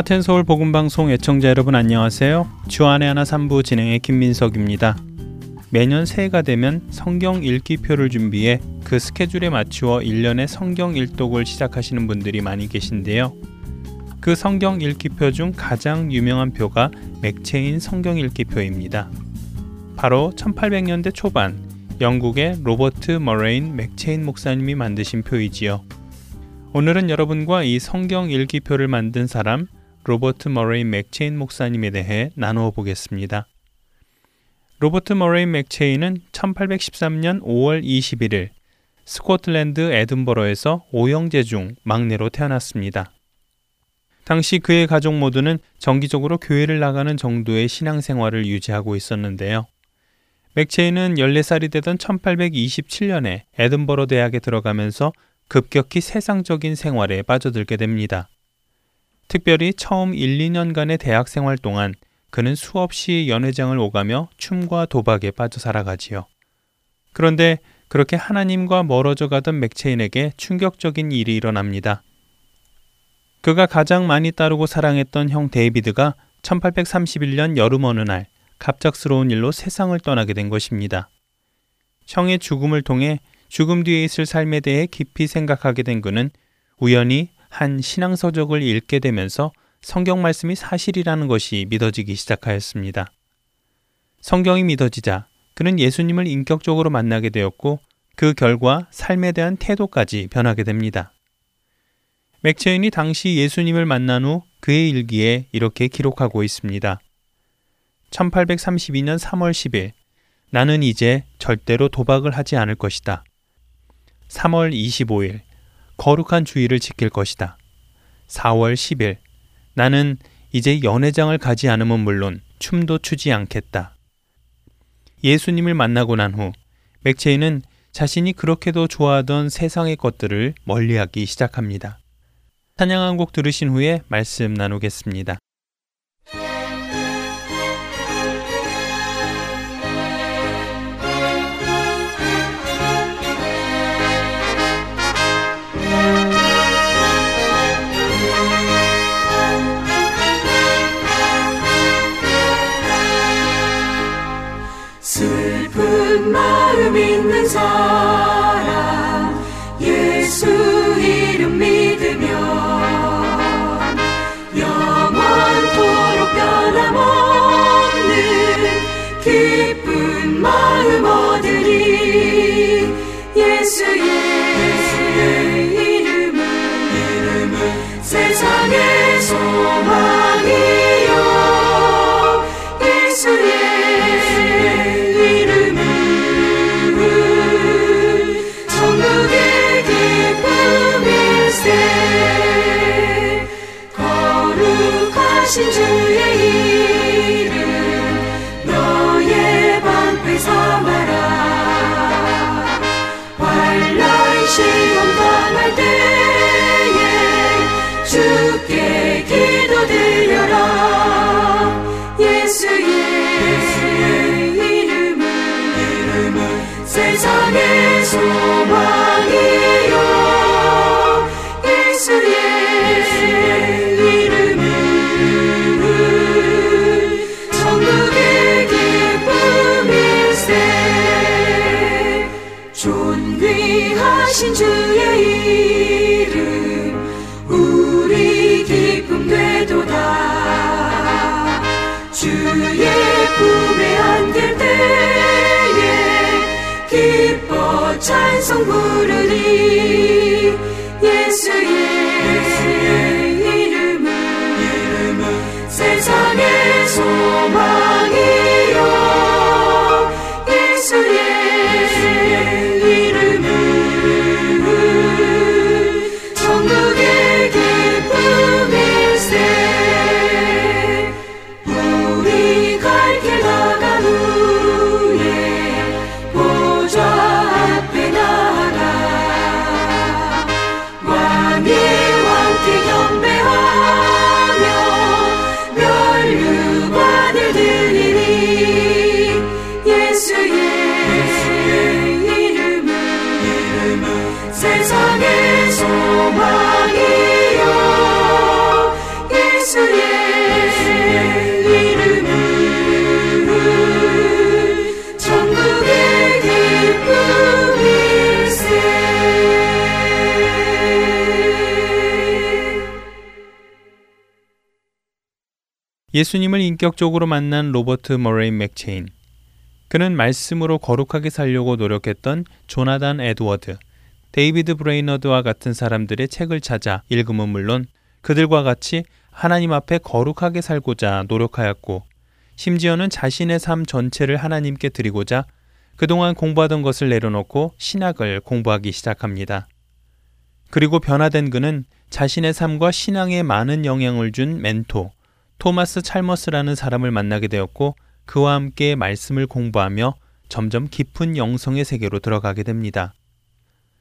Heart and Soul 복음방송 애청자 여러분 안녕하세요. 주 안의 하나 3부 진행의 김민석입니다. 매년 새해가 되면 성경 읽기표를 준비해 그 스케줄에 맞추어 1년의 성경 일독을 시작하시는 분들이 많이 계신데요. 그 성경 읽기표 중 가장 유명한 표가 맥체인 성경 읽기표입니다. 바로 1800년대 초반 영국의 로버트 머레이 맥체인 목사님이 만드신 표이지요. 오늘은 여러분과 이 성경 읽기표를 만든 사람 로버트 머레이 맥체인 목사님에 대해 나누어 보겠습니다. 로버트 머레이 맥체인은 1813년 5월 21일 스코틀랜드 에든버러에서 오형제 중 막내로 태어났습니다. 당시 그의 가족 모두는 정기적으로 교회를 나가는 정도의 신앙생활을 유지하고 있었는데요. 맥체인은 14살이 되던 1827년에 에든버러 대학에 들어가면서 급격히 세상적인 생활에 빠져들게 됩니다. 특별히 처음 1, 2년간의 대학 생활 동안 그는 수없이 연회장을 오가며 춤과 도박에 빠져 살아가지요. 그런데 그렇게 하나님과 멀어져 가던 맥체인에게 충격적인 일이 일어납니다. 그가 가장 많이 따르고 사랑했던 형 데이비드가 1831년 여름 어느 날 갑작스러운 일로 세상을 떠나게 된 것입니다. 형의 죽음을 통해 죽음 뒤에 있을 삶에 대해 깊이 생각하게 된 그는 우연히 한 신앙 서적을 읽게 되면서 성경 말씀이 사실이라는 것이 믿어지기 시작하였습니다. 성경이 믿어지자 그는 예수님을 인격적으로 만나게 되었고 그 결과 삶에 대한 태도까지 변하게 됩니다. 맥체인이 당시 예수님을 만난 후 그의 일기에 이렇게 기록하고 있습니다. 1832년 3월 10일 나는 이제 절대로 도박을 하지 않을 것이다. 3월 25일 거룩한 주의를 지킬 것이다. 4월 10일 나는 이제 연회장을 가지 않으면 물론 춤도 추지 않겠다. 예수님을 만나고 난 후 맥체인은 자신이 그렇게도 좋아하던 세상의 것들을 멀리하기 시작합니다. 찬양 한 곡 들으신 후에 말씀 나누겠습니다. 있 찬송 부르리 예수님을 인격적으로 만난 로버트 머레이 맥체인. 그는 말씀으로 거룩하게 살려고 노력했던 조나단 에드워드, 데이비드 브레이너드와 같은 사람들의 책을 찾아 읽음은 물론 그들과 같이 하나님 앞에 거룩하게 살고자 노력하였고 심지어는 자신의 삶 전체를 하나님께 드리고자 그동안 공부하던 것을 내려놓고 신학을 공부하기 시작합니다. 그리고 변화된 그는 자신의 삶과 신앙에 많은 영향을 준 멘토, 토마스 찰머스라는 사람을 만나게 되었고 그와 함께 말씀을 공부하며 점점 깊은 영성의 세계로 들어가게 됩니다.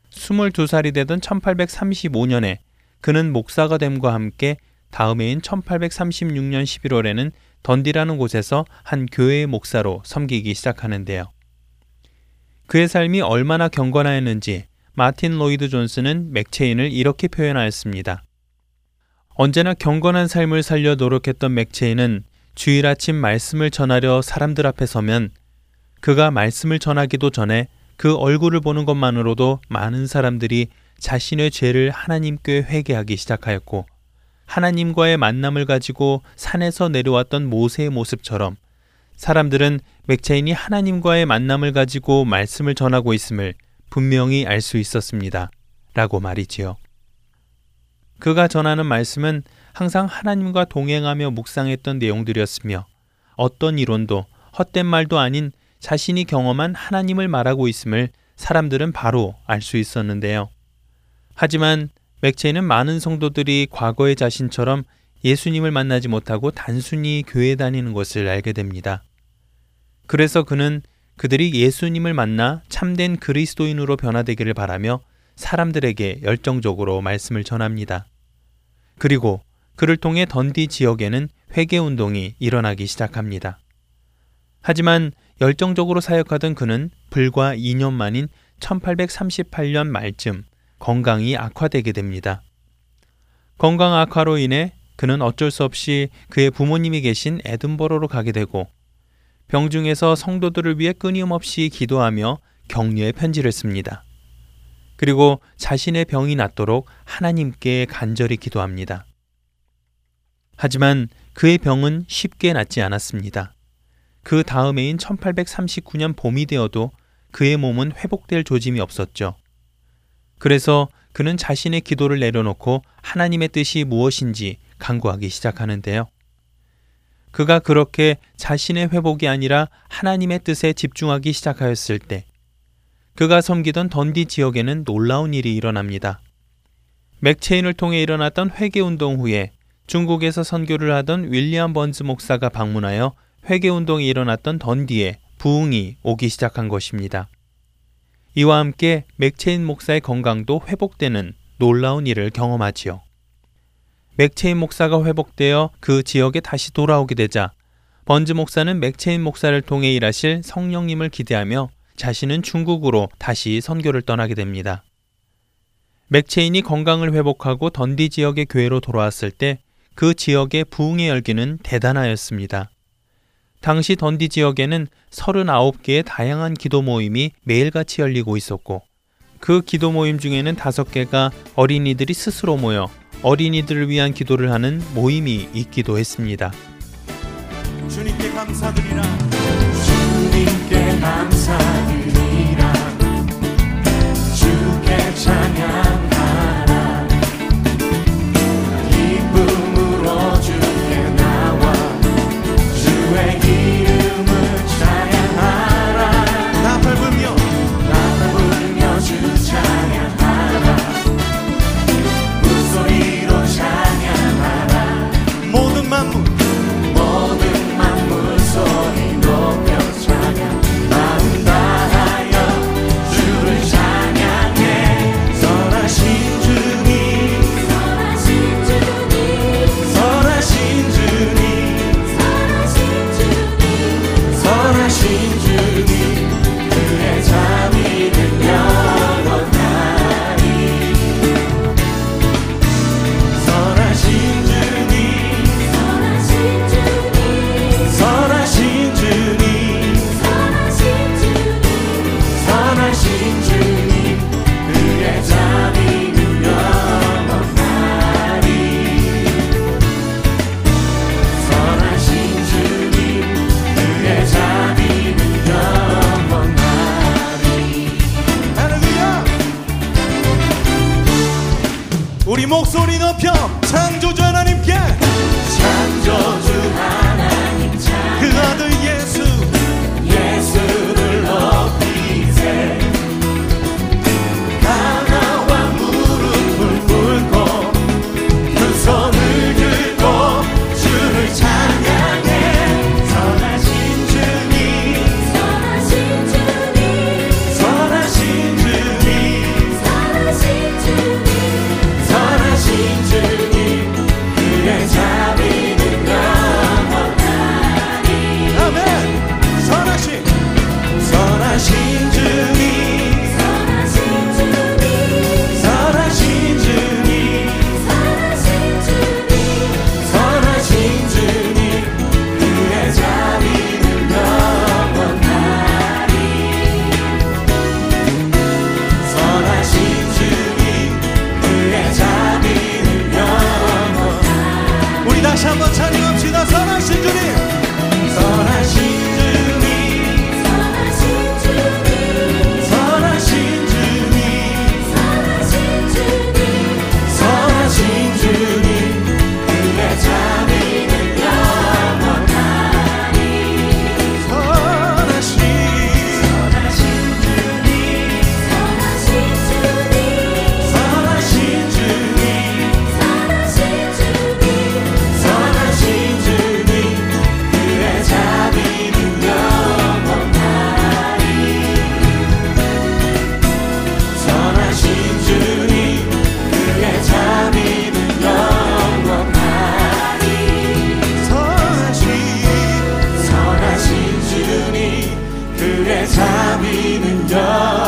22살이 되던 1835년에 그는 목사가 됨과 함께 다음 해인 1836년 11월에는 던디라는 곳에서 한 교회의 목사로 섬기기 시작하는데요. 그의 삶이 얼마나 경건하였는지 마틴 로이드 존스는 맥체인을 이렇게 표현하였습니다. 언제나 경건한 삶을 살려 노력했던 맥체인은 주일 아침 말씀을 전하려 사람들 앞에 서면 그가 말씀을 전하기도 전에 그 얼굴을 보는 것만으로도 많은 사람들이 자신의 죄를 하나님께 회개하기 시작하였고 하나님과의 만남을 가지고 산에서 내려왔던 모세의 모습처럼 사람들은 맥체인이 하나님과의 만남을 가지고 말씀을 전하고 있음을 분명히 알 수 있었습니다. 라고 말이지요. 그가 전하는 말씀은 항상 하나님과 동행하며 묵상했던 내용들이었으며 어떤 이론도 헛된 말도 아닌 자신이 경험한 하나님을 말하고 있음을 사람들은 바로 알 수 있었는데요. 하지만 맥체이는 많은 성도들이 과거의 자신처럼 예수님을 만나지 못하고 단순히 교회 다니는 것을 알게 됩니다. 그래서 그는 그들이 예수님을 만나 참된 그리스도인으로 변화되기를 바라며 사람들에게 열정적으로 말씀을 전합니다. 그리고 그를 통해 던디 지역에는 회개 운동이 일어나기 시작합니다. 하지만 열정적으로 사역하던 그는 불과 2년 만인 1838년 말쯤 건강이 악화되게 됩니다. 건강 악화로 인해 그는 어쩔 수 없이 그의 부모님이 계신 에든버러로 가게 되고 병중에서 성도들을 위해 끊임없이 기도하며 격려의 편지를 씁니다. 그리고 자신의 병이 낫도록 하나님께 간절히 기도합니다. 하지만 그의 병은 쉽게 낫지 않았습니다. 그 다음해인 1839년 봄이 되어도 그의 몸은 회복될 조짐이 없었죠. 그래서 그는 자신의 기도를 내려놓고 하나님의 뜻이 무엇인지 강구하기 시작하는데요. 그가 그렇게 자신의 회복이 아니라 하나님의 뜻에 집중하기 시작하였을 때 그가 섬기던 던디 지역에는 놀라운 일이 일어납니다. 맥체인을 통해 일어났던 회개 운동 후에 중국에서 선교를 하던 윌리엄 번즈 목사가 방문하여 회개 운동이 일어났던 던디에 부흥이 오기 시작한 것입니다. 이와 함께 맥체인 목사의 건강도 회복되는 놀라운 일을 경험하지요. 맥체인 목사가 회복되어 그 지역에 다시 돌아오게 되자 번즈 목사는 맥체인 목사를 통해 일하실 성령님을 기대하며 자신은 중국으로 다시 선교를 떠나게 됩니다. 맥체인이 건강을 회복하고 던디 지역의 교회로 돌아왔을 때 그 지역의 부흥의 열기는 대단하였습니다. 당시 던디 지역에는 39개의 다양한 기도 모임이 매일같이 열리고 있었고 그 기도 모임 중에는 5개가 어린이들이 스스로 모여 어린이들을 위한 기도를 하는 모임이 있기도 했습니다. 주님께 감사드리라 감사드리라. 주께 찬양 자비는 영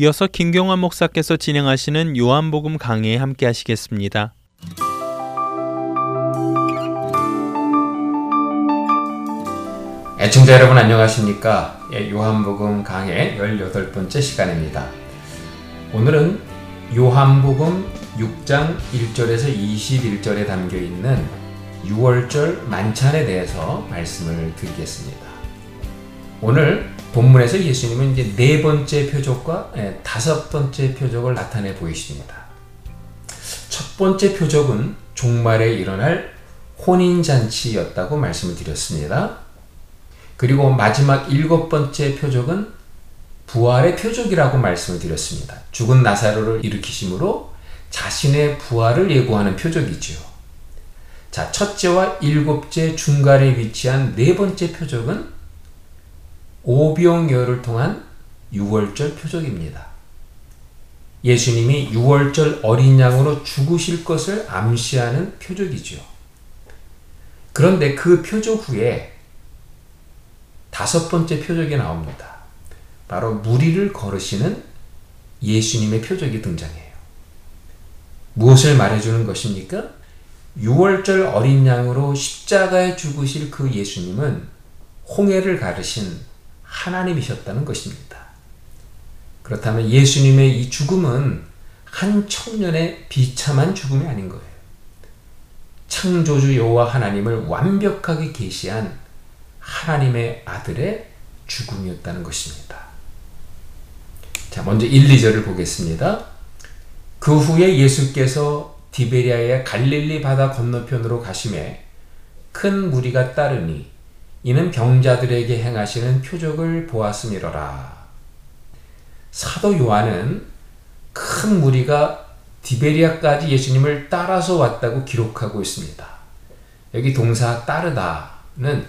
이어서 김경환 목사께서 진행하시는 요한복음 강해에 함께 하시겠습니다. 애청자 여러분 안녕하십니까? 예, 요한복음 강의 18번째 시간입니다. 오늘은 요한복음 6장 1절에서 21절에 담겨 있는 6월절 만찬에 대해서 말씀을 드리겠습니다. 오늘 본문에서 예수님은 이제 네 번째 표적과 예, 다섯 번째 표적을 나타내 보이십니다. 첫 번째 표적은 종말에 일어날 혼인잔치였다고 말씀을 드렸습니다. 그리고 마지막 일곱 번째 표적은 부활의 표적이라고 말씀을 드렸습니다. 죽은 나사로를 일으키심으로 자신의 부활을 예고하는 표적이지요. 자, 첫째와 일곱째 중간에 위치한 네 번째 표적은 오병여를 통한 유월절 표적입니다. 예수님이 유월절 어린 양으로 죽으실 것을 암시하는 표적이지요. 그런데 그 표적 후에 다섯 번째 표적이 나옵니다. 바로 무리를 걸으시는 예수님의 표적이 등장해요. 무엇을 말해주는 것입니까? 6월절 어린 양으로 십자가에 죽으실 그 예수님은 홍해를 가르신 하나님이셨다는 것입니다. 그렇다면 예수님의 이 죽음은 한 청년의 비참한 죽음이 아닌 거예요. 창조주 여호와 하나님을 완벽하게 계시한 하나님의 아들의 죽음이었다는 것입니다. 자, 먼저 1, 2절을 보겠습니다. 그 후에 예수께서 디베리아의 갈릴리 바다 건너편으로 가심에 큰 무리가 따르니 이는 병자들에게 행하시는 표적을 보았음이로라. 사도 요한은 큰 무리가 디베리아까지 예수님을 따라서 왔다고 기록하고 있습니다. 여기 동사 따르다는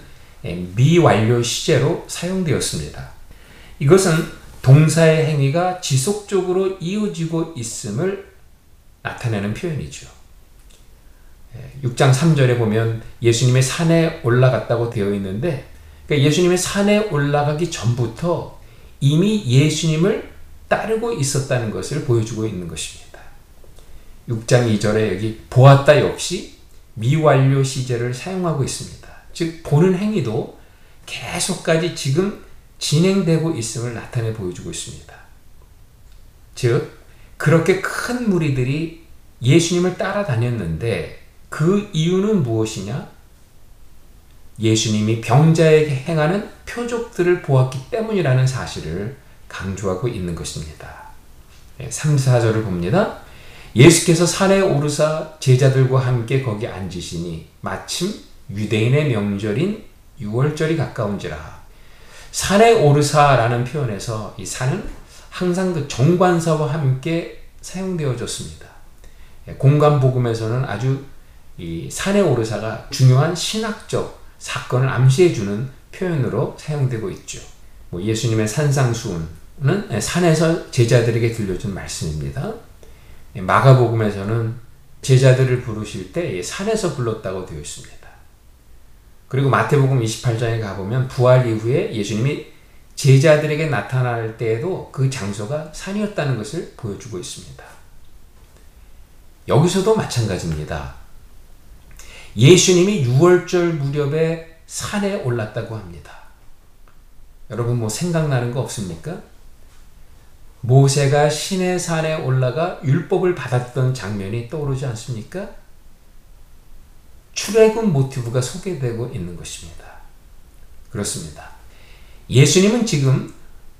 미완료 시제로 사용되었습니다. 이것은 동사의 행위가 지속적으로 이어지고 있음을 나타내는 표현이죠. 6장 3절에 보면 예수님의 산에 올라갔다고 되어 있는데 그러니까 예수님의 산에 올라가기 전부터 이미 예수님을 따르고 있었다는 것을 보여주고 있는 것입니다. 6장 2절에 여기 보았다 역시 미완료 시제를 사용하고 있습니다. 즉 보는 행위도 계속까지 지금 진행되고 있음을 나타내 보여주고 있습니다. 즉 그렇게 큰 무리들이 예수님을 따라다녔는데 그 이유는 무엇이냐? 예수님이 병자에게 행하는 표적들을 보았기 때문이라는 사실을 강조하고 있는 것입니다. 3, 4절을 봅니다. 예수께서 산에 오르사 제자들과 함께 거기 앉으시니 마침 유대인의 명절인 6월절이 가까운지라. 산에 오르사라는 표현에서 이 산은 항상 그 정관사와 함께 사용되어졌습니다. 공간 복음에서는 아주 이 산에 오르사가 중요한 신학적 사건을 암시해주는 표현으로 사용되고 있죠. 뭐 예수님의 산상수훈은 산에서 제자들에게 들려준 말씀입니다. 마가복음에서는 제자들을 부르실 때 산에서 불렀다고 되어 있습니다. 그리고 마태복음 28장에 가보면 부활 이후에 예수님이 제자들에게 나타날 때에도 그 장소가 산이었다는 것을 보여주고 있습니다. 여기서도 마찬가지입니다. 예수님이 6월절 무렵에 산에 올랐다고 합니다. 여러분 뭐 생각나는 거 없습니까? 모세가 신의 산에 올라가 율법을 받았던 장면이 떠오르지 않습니까? 출애굽 모티브가 소개되고 있는 것입니다. 그렇습니다. 예수님은 지금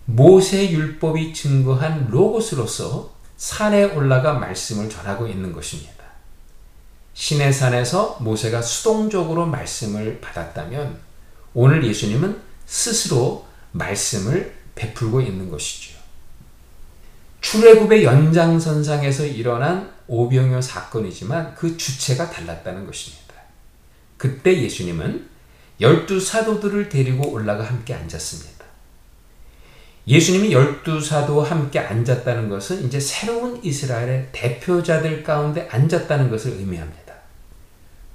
모세 율법이 증거한 로고스로서 산에 올라가 말씀을 전하고 있는 것입니다. 신의 산에서 모세가 수동적으로 말씀을 받았다면 오늘 예수님은 스스로 말씀을 베풀고 있는 것이죠. 출애굽의 연장선상에서 일어난 오병이어 사건이지만 그 주체가 달랐다는 것입니다. 그때 예수님은 열두 사도들을 데리고 올라가 함께 앉았습니다. 예수님이 열두 사도와 함께 앉았다는 것은 이제 새로운 이스라엘의 대표자들 가운데 앉았다는 것을 의미합니다.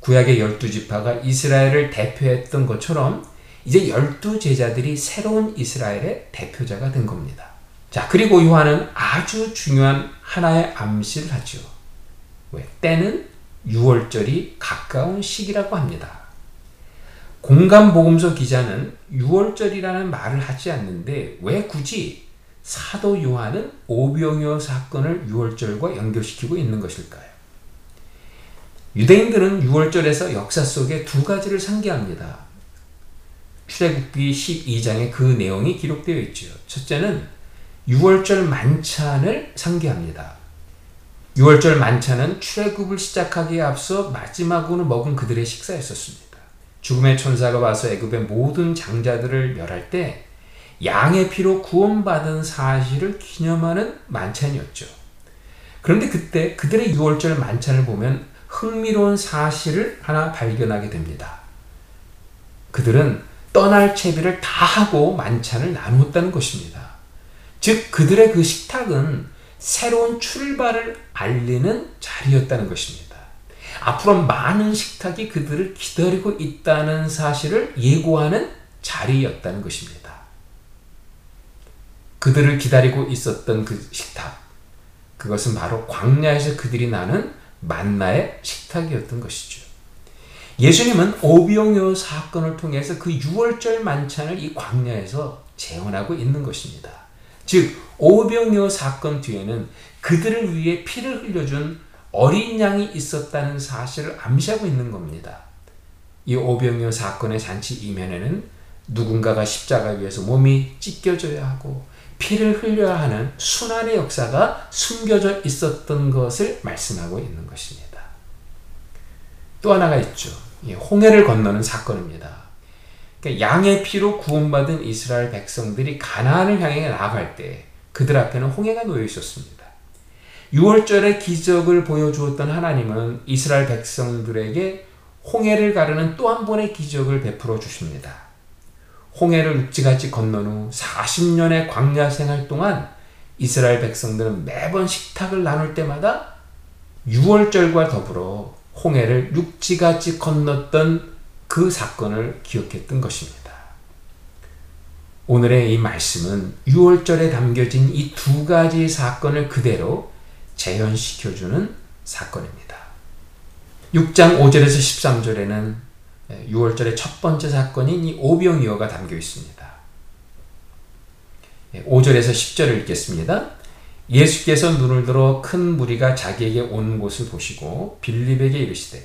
구약의 열두 지파가 이스라엘을 대표했던 것처럼 이제 열두 제자들이 새로운 이스라엘의 대표자가 된 겁니다. 자, 그리고 요한은 아주 중요한 하나의 암시를 하죠. 왜? 때는 6월절이 가까운 시기라고 합니다. 공간복음서 기자는 6월절이라는 말을 하지 않는데 왜 굳이 사도 요한은 오병이어 사건을 6월절과 연결시키고 있는 것일까요? 유대인들은 6월절에서 역사 속에 두 가지를 상기합니다. 출애굽기 12장에 그 내용이 기록되어 있죠. 첫째는 6월절 만찬을 상기합니다. 6월절 만찬은 출애굽을 시작하기에 앞서 마지막으로 먹은 그들의 식사였었습니다. 죽음의 천사가 와서 애굽의 모든 장자들을 멸할 때 양의 피로 구원받은 사실을 기념하는 만찬이었죠. 그런데 그때 그들의 6월절 만찬을 보면 흥미로운 사실을 하나 발견하게 됩니다. 그들은 떠날 채비를 다 하고 만찬을 나누었다는 것입니다. 즉 그들의 그 식탁은 새로운 출발을 알리는 자리였다는 것입니다. 앞으로 많은 식탁이 그들을 기다리고 있다는 사실을 예고하는 자리였다는 것입니다. 그들을 기다리고 있었던 그 식탁, 그것은 바로 광야에서 그들이 나는 만나의 식탁이었던 것이죠. 예수님은 오병이어 사건을 통해서 그 6월절 만찬을 이 광야에서 재현하고 있는 것입니다. 즉 오병이어 사건 뒤에는 그들을 위해 피를 흘려준 어린 양이 있었다는 사실을 암시하고 있는 겁니다. 이 오병이어 사건의 잔치 이면에는 누군가가 십자가 위에서 몸이 찢겨져야 하고 피를 흘려야 하는 순환의 역사가 숨겨져 있었던 것을 말씀하고 있는 것입니다. 또 하나가 있죠. 홍해를 건너는 사건입니다. 그러니까 양의 피로 구원받은 이스라엘 백성들이 가나안을 향해 나아갈 때 그들 앞에는 홍해가 놓여 있었습니다. 6월절의 기적을 보여주었던 하나님은 이스라엘 백성들에게 홍해를 가르는 또 한 번의 기적을 베풀어 주십니다. 홍해를 육지같이 건넌 후 40년의 광야 생활 동안 이스라엘 백성들은 매번 식탁을 나눌 때마다 6월절과 더불어 홍해를 육지같이 건넜던 그 사건을 기억했던 것입니다. 오늘의 이 말씀은 6월절에 담겨진 이 두 가지 사건을 그대로 재현시켜주는 사건입니다. 6장 5절에서 13절에는 6월절의 첫 번째 사건인 이 오병이어가 담겨 있습니다. 5절에서 10절을 읽겠습니다. 예수께서 눈을 들어 큰 무리가 자기에게 온 곳을 보시고 빌립에게 이르시되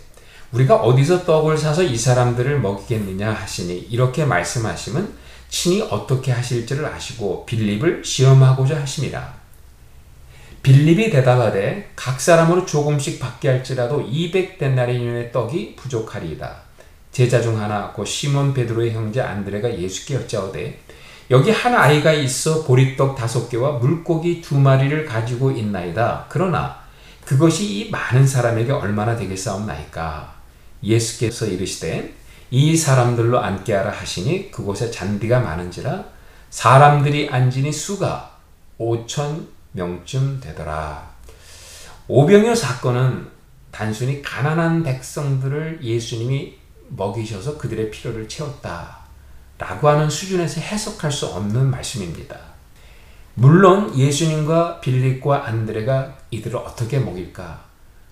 우리가 어디서 떡을 사서 이 사람들을 먹이겠느냐 하시니 이렇게 말씀하심은 친히 어떻게 하실지를 아시고 빌립을 시험하고자 하심이라. 빌립이 대답하되 각 사람으로 조금씩 받게 할지라도 200 데나리온의 떡이 부족하리이다. 제자 중 하나 곧 시몬 베드로의 형제 안드레가 예수께 여짜오되 여기 한 아이가 있어 보리떡 다섯 개와 물고기 두 마리를 가지고 있나이다. 그러나 그것이 이 많은 사람에게 얼마나 되겠사옵나이까? 예수께서 이르시되 이 사람들로 앉게 하라 하시니 그곳에 잔디가 많은지라 사람들이 앉으니 수가 5천 명쯤 되더라. 오병이어 사건은 단순히 가난한 백성들을 예수님이 먹이셔서 그들의 필요를 채웠다. 라고 하는 수준에서 해석할 수 없는 말씀입니다. 물론 예수님과 빌립과 안드레가 이들을 어떻게 먹일까?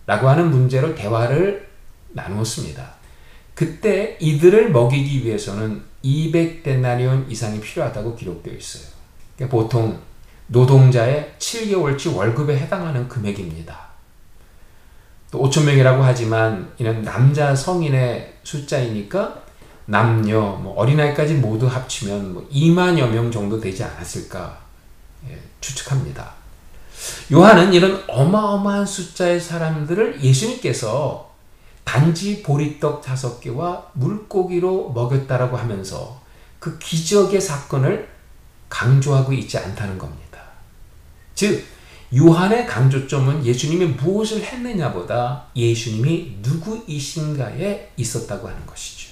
라고 하는 문제로 대화를 나누었습니다. 그때 이들을 먹이기 위해서는 200데나리온 이상이 필요하다고 기록되어 있어요. 그러니까 보통 노동자의 7개월치 월급에 해당하는 금액입니다. 또 5천 명이라고 하지만 이는 남자 성인의 숫자이니까 남녀, 뭐 어린아이까지 모두 합치면 뭐 2만여 명 정도 되지 않았을까 예, 추측합니다. 요한은 이런 어마어마한 숫자의 사람들을 예수님께서 단지 보리떡 다섯 개와 물고기로 먹였다라고 하면서 그 기적의 사건을 강조하고 있지 않다는 겁니다. 즉, 요한의 강조점은 예수님이 무엇을 했느냐보다 예수님이 누구이신가에 있었다고 하는 것이죠.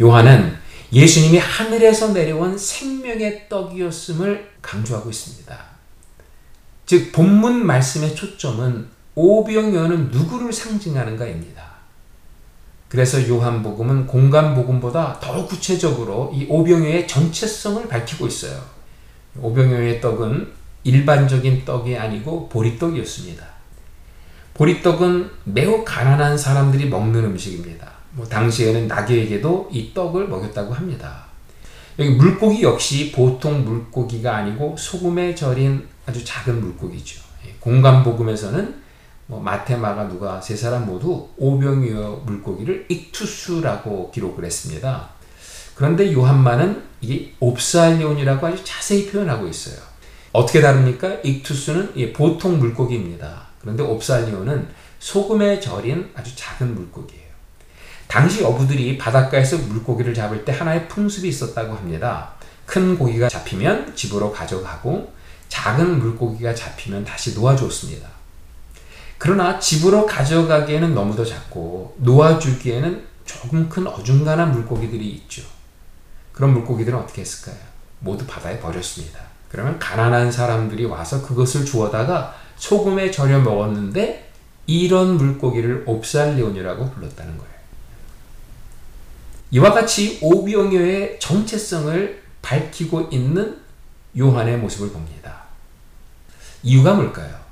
요한은 예수님이 하늘에서 내려온 생명의 떡이었음을 강조하고 있습니다. 즉, 본문 말씀의 초점은 오병이어는 누구를 상징하는가입니다. 그래서 요한복음은 공간복음보다 더 구체적으로 이 오병이어의 정체성을 밝히고 있어요. 오병이어의 떡은 일반적인 떡이 아니고 보리떡이었습니다. 보리떡은 매우 가난한 사람들이 먹는 음식입니다. 뭐 당시에는 나귀에게도 이 떡을 먹였다고 합니다. 여기 물고기 역시 보통 물고기가 아니고 소금에 절인 아주 작은 물고기죠. 공간복음에서는 뭐 마테마가 누가 세 사람 모두 오병이어 물고기를 익투스라고 기록을 했습니다. 그런데 요한만은 이게 옵살리온이라고 아주 자세히 표현하고 있어요. 어떻게 다릅니까? 익투스는 보통 물고기입니다. 그런데 옵살리온은 소금에 절인 아주 작은 물고기예요. 당시 어부들이 바닷가에서 물고기를 잡을 때 하나의 풍습이 있었다고 합니다. 큰 고기가 잡히면 집으로 가져가고 작은 물고기가 잡히면 다시 놓아주었습니다. 그러나 집으로 가져가기에는 너무도 작고 놓아주기에는 조금 큰 어중간한 물고기들이 있죠. 그런 물고기들은 어떻게 했을까요? 모두 바다에 버렸습니다. 그러면 가난한 사람들이 와서 그것을 주워다가 소금에 절여 먹었는데 이런 물고기를 옵살리온이라고 불렀다는 거예요. 이와 같이 오병이어의 정체성을 밝히고 있는 요한의 모습을 봅니다. 이유가 뭘까요?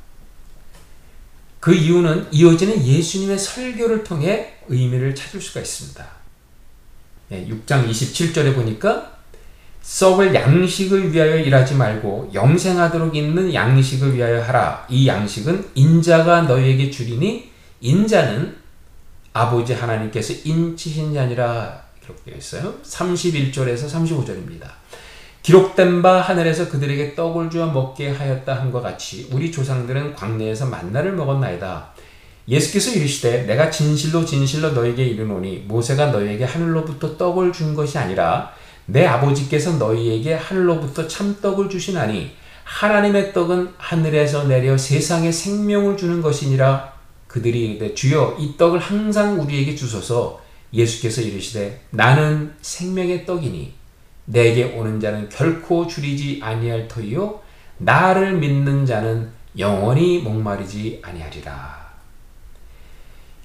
그 이유는 이어지는 예수님의 설교를 통해 의미를 찾을 수가 있습니다. 6장 27절에 보니까 썩을 양식을 위하여 일하지 말고 영생하도록 있는 양식을 위하여 하라. 이 양식은 인자가 너희에게 주리니 인자는 아버지 하나님께서 인치신 자니라 기록되어 있어요. 31절에서 35절입니다. 기록된 바 하늘에서 그들에게 떡을 주어 먹게 하였다 함과 같이 우리 조상들은 광야에서 만나를 먹었나이다. 예수께서 이르시되 내가 진실로 진실로 너에게 이르노니 모세가 너에게 하늘로부터 떡을 준 것이 아니라 내 아버지께서 너희에게 하늘로부터 참떡을 주시나니 하나님의 떡은 하늘에서 내려 세상에 생명을 주는 것이니라 그들이 이르되 주여 이 떡을 항상 우리에게 주소서 예수께서 이르시되 나는 생명의 떡이니 내게 오는 자는 결코 줄이지 아니할 터이요 나를 믿는 자는 영원히 목마르지 아니하리라.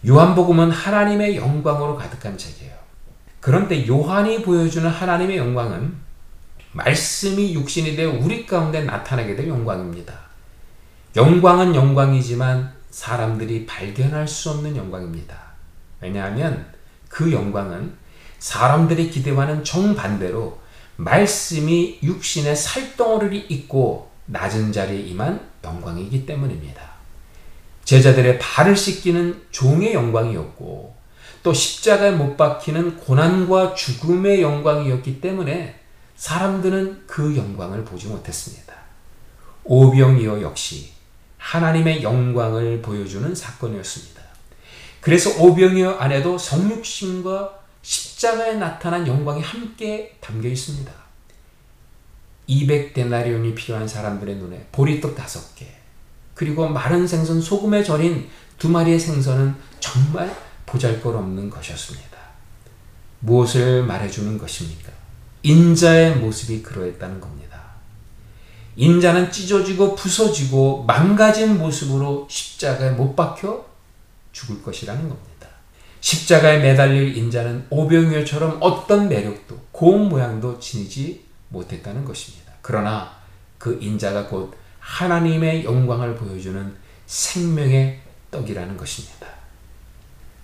요한복음은 하나님의 영광으로 가득한 책이에요. 그런데 요한이 보여주는 하나님의 영광은 말씀이 육신이 되어 우리 가운데 나타나게 될 영광입니다. 영광은 영광이지만 사람들이 발견할 수 없는 영광입니다. 왜냐하면 그 영광은 사람들의 기대와는 정반대로 말씀이 육신의 살덩어리를 입고 낮은 자리에 임한 영광이기 때문입니다. 제자들의 발을 씻기는 종의 영광이었고 또 십자가에 못 박히는 고난과 죽음의 영광이었기 때문에 사람들은 그 영광을 보지 못했습니다. 오병이어 역시 하나님의 영광을 보여주는 사건이었습니다. 그래서 오병이어 안에도 성육신과 십자가에 나타난 영광이 함께 담겨 있습니다. 200데나리온이 필요한 사람들의 눈에 보리떡 다섯 개, 그리고 마른 생선 소금에 절인 두 마리의 생선은 정말 보잘것없는 것이었습니다. 무엇을 말해주는 것입니까? 인자의 모습이 그러했다는 겁니다. 인자는 찢어지고 부서지고 망가진 모습으로 십자가에 못 박혀 죽을 것이라는 겁니다. 십자가에 매달릴 인자는 오병이어처럼 어떤 매력도 고운 모양도 지니지 못했다는 것입니다. 그러나 그 인자가 곧 하나님의 영광을 보여주는 생명의 떡이라는 것입니다.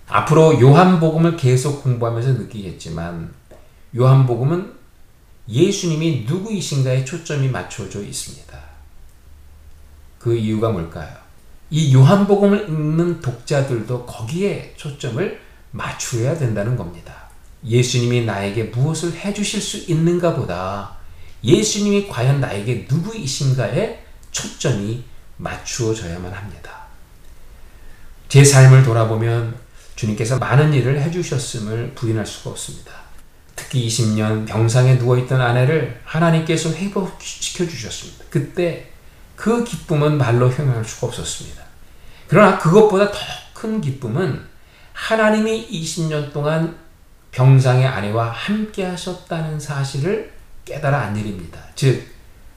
앞으로 요한복음을 계속 공부하면서 느끼겠지만 요한복음은 예수님이 누구이신가에 초점이 맞춰져 있습니다. 그 이유가 뭘까요? 이 요한복음을 읽는 독자들도 거기에 초점을 맞추어야 된다는 겁니다. 예수님이 나에게 무엇을 해주실 수 있는가 보다 예수님이 과연 나에게 누구이신가에 초점이 맞추어져야만 합니다. 제 삶을 돌아보면 주님께서 많은 일을 해주셨음을 부인할 수가 없습니다. 특히 20년 병상에 누워있던 아내를 하나님께서 회복시켜 주셨습니다. 그때 그 기쁨은 말로 형용할 수가 없었습니다. 그러나 그것보다 더 큰 기쁨은 하나님이 20년 동안 병상의 아내와 함께 하셨다는 사실을 깨달아 안 일입니다. 즉,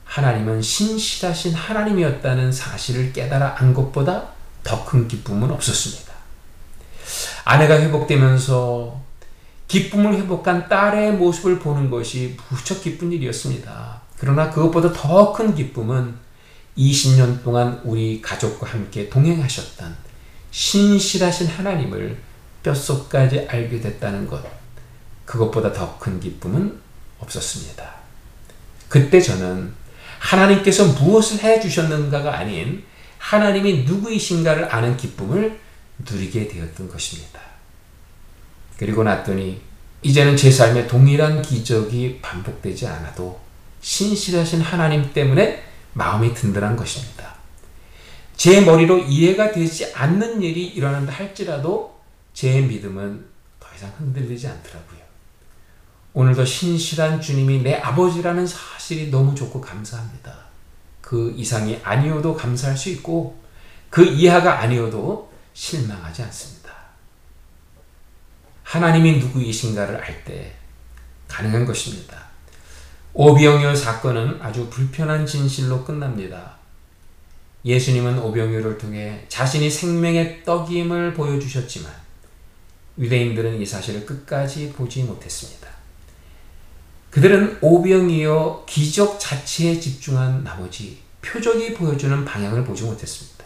하나님은 신실하신 하나님이었다는 사실을 깨달아 안 것보다 더 큰 기쁨은 없었습니다. 아내가 회복되면서 기쁨을 회복한 딸의 모습을 보는 것이 무척 기쁜 일이었습니다. 그러나 그것보다 더 큰 기쁨은 20년 동안 우리 가족과 함께 동행하셨던 신실하신 하나님을 뼛속까지 알게 됐다는 것. 그것보다 더 큰 기쁨은 없었습니다. 그때 저는 하나님께서 무엇을 해 주셨는가가 아닌 하나님이 누구이신가를 아는 기쁨을 누리게 되었던 것입니다. 그리고 났더니 이제는 제 삶에 동일한 기적이 반복되지 않아도 신실하신 하나님 때문에 마음이 든든한 것입니다. 제 머리로 이해가 되지 않는 일이 일어난다 할지라도 제 믿음은 더 이상 흔들리지 않더라고요. 오늘도 신실한 주님이 내 아버지라는 사실이 너무 좋고 감사합니다. 그 이상이 아니어도 감사할 수 있고 그 이하가 아니어도 실망하지 않습니다. 하나님이 누구이신가를 알 때 가능한 것입니다. 오병이어 사건은 아주 불편한 진실로 끝납니다. 예수님은 오병이어를 통해 자신이 생명의 떡임을 보여주셨지만 유대인들은 이 사실을 끝까지 보지 못했습니다. 그들은 오병이어 기적 자체에 집중한 나머지 표적이 보여주는 방향을 보지 못했습니다.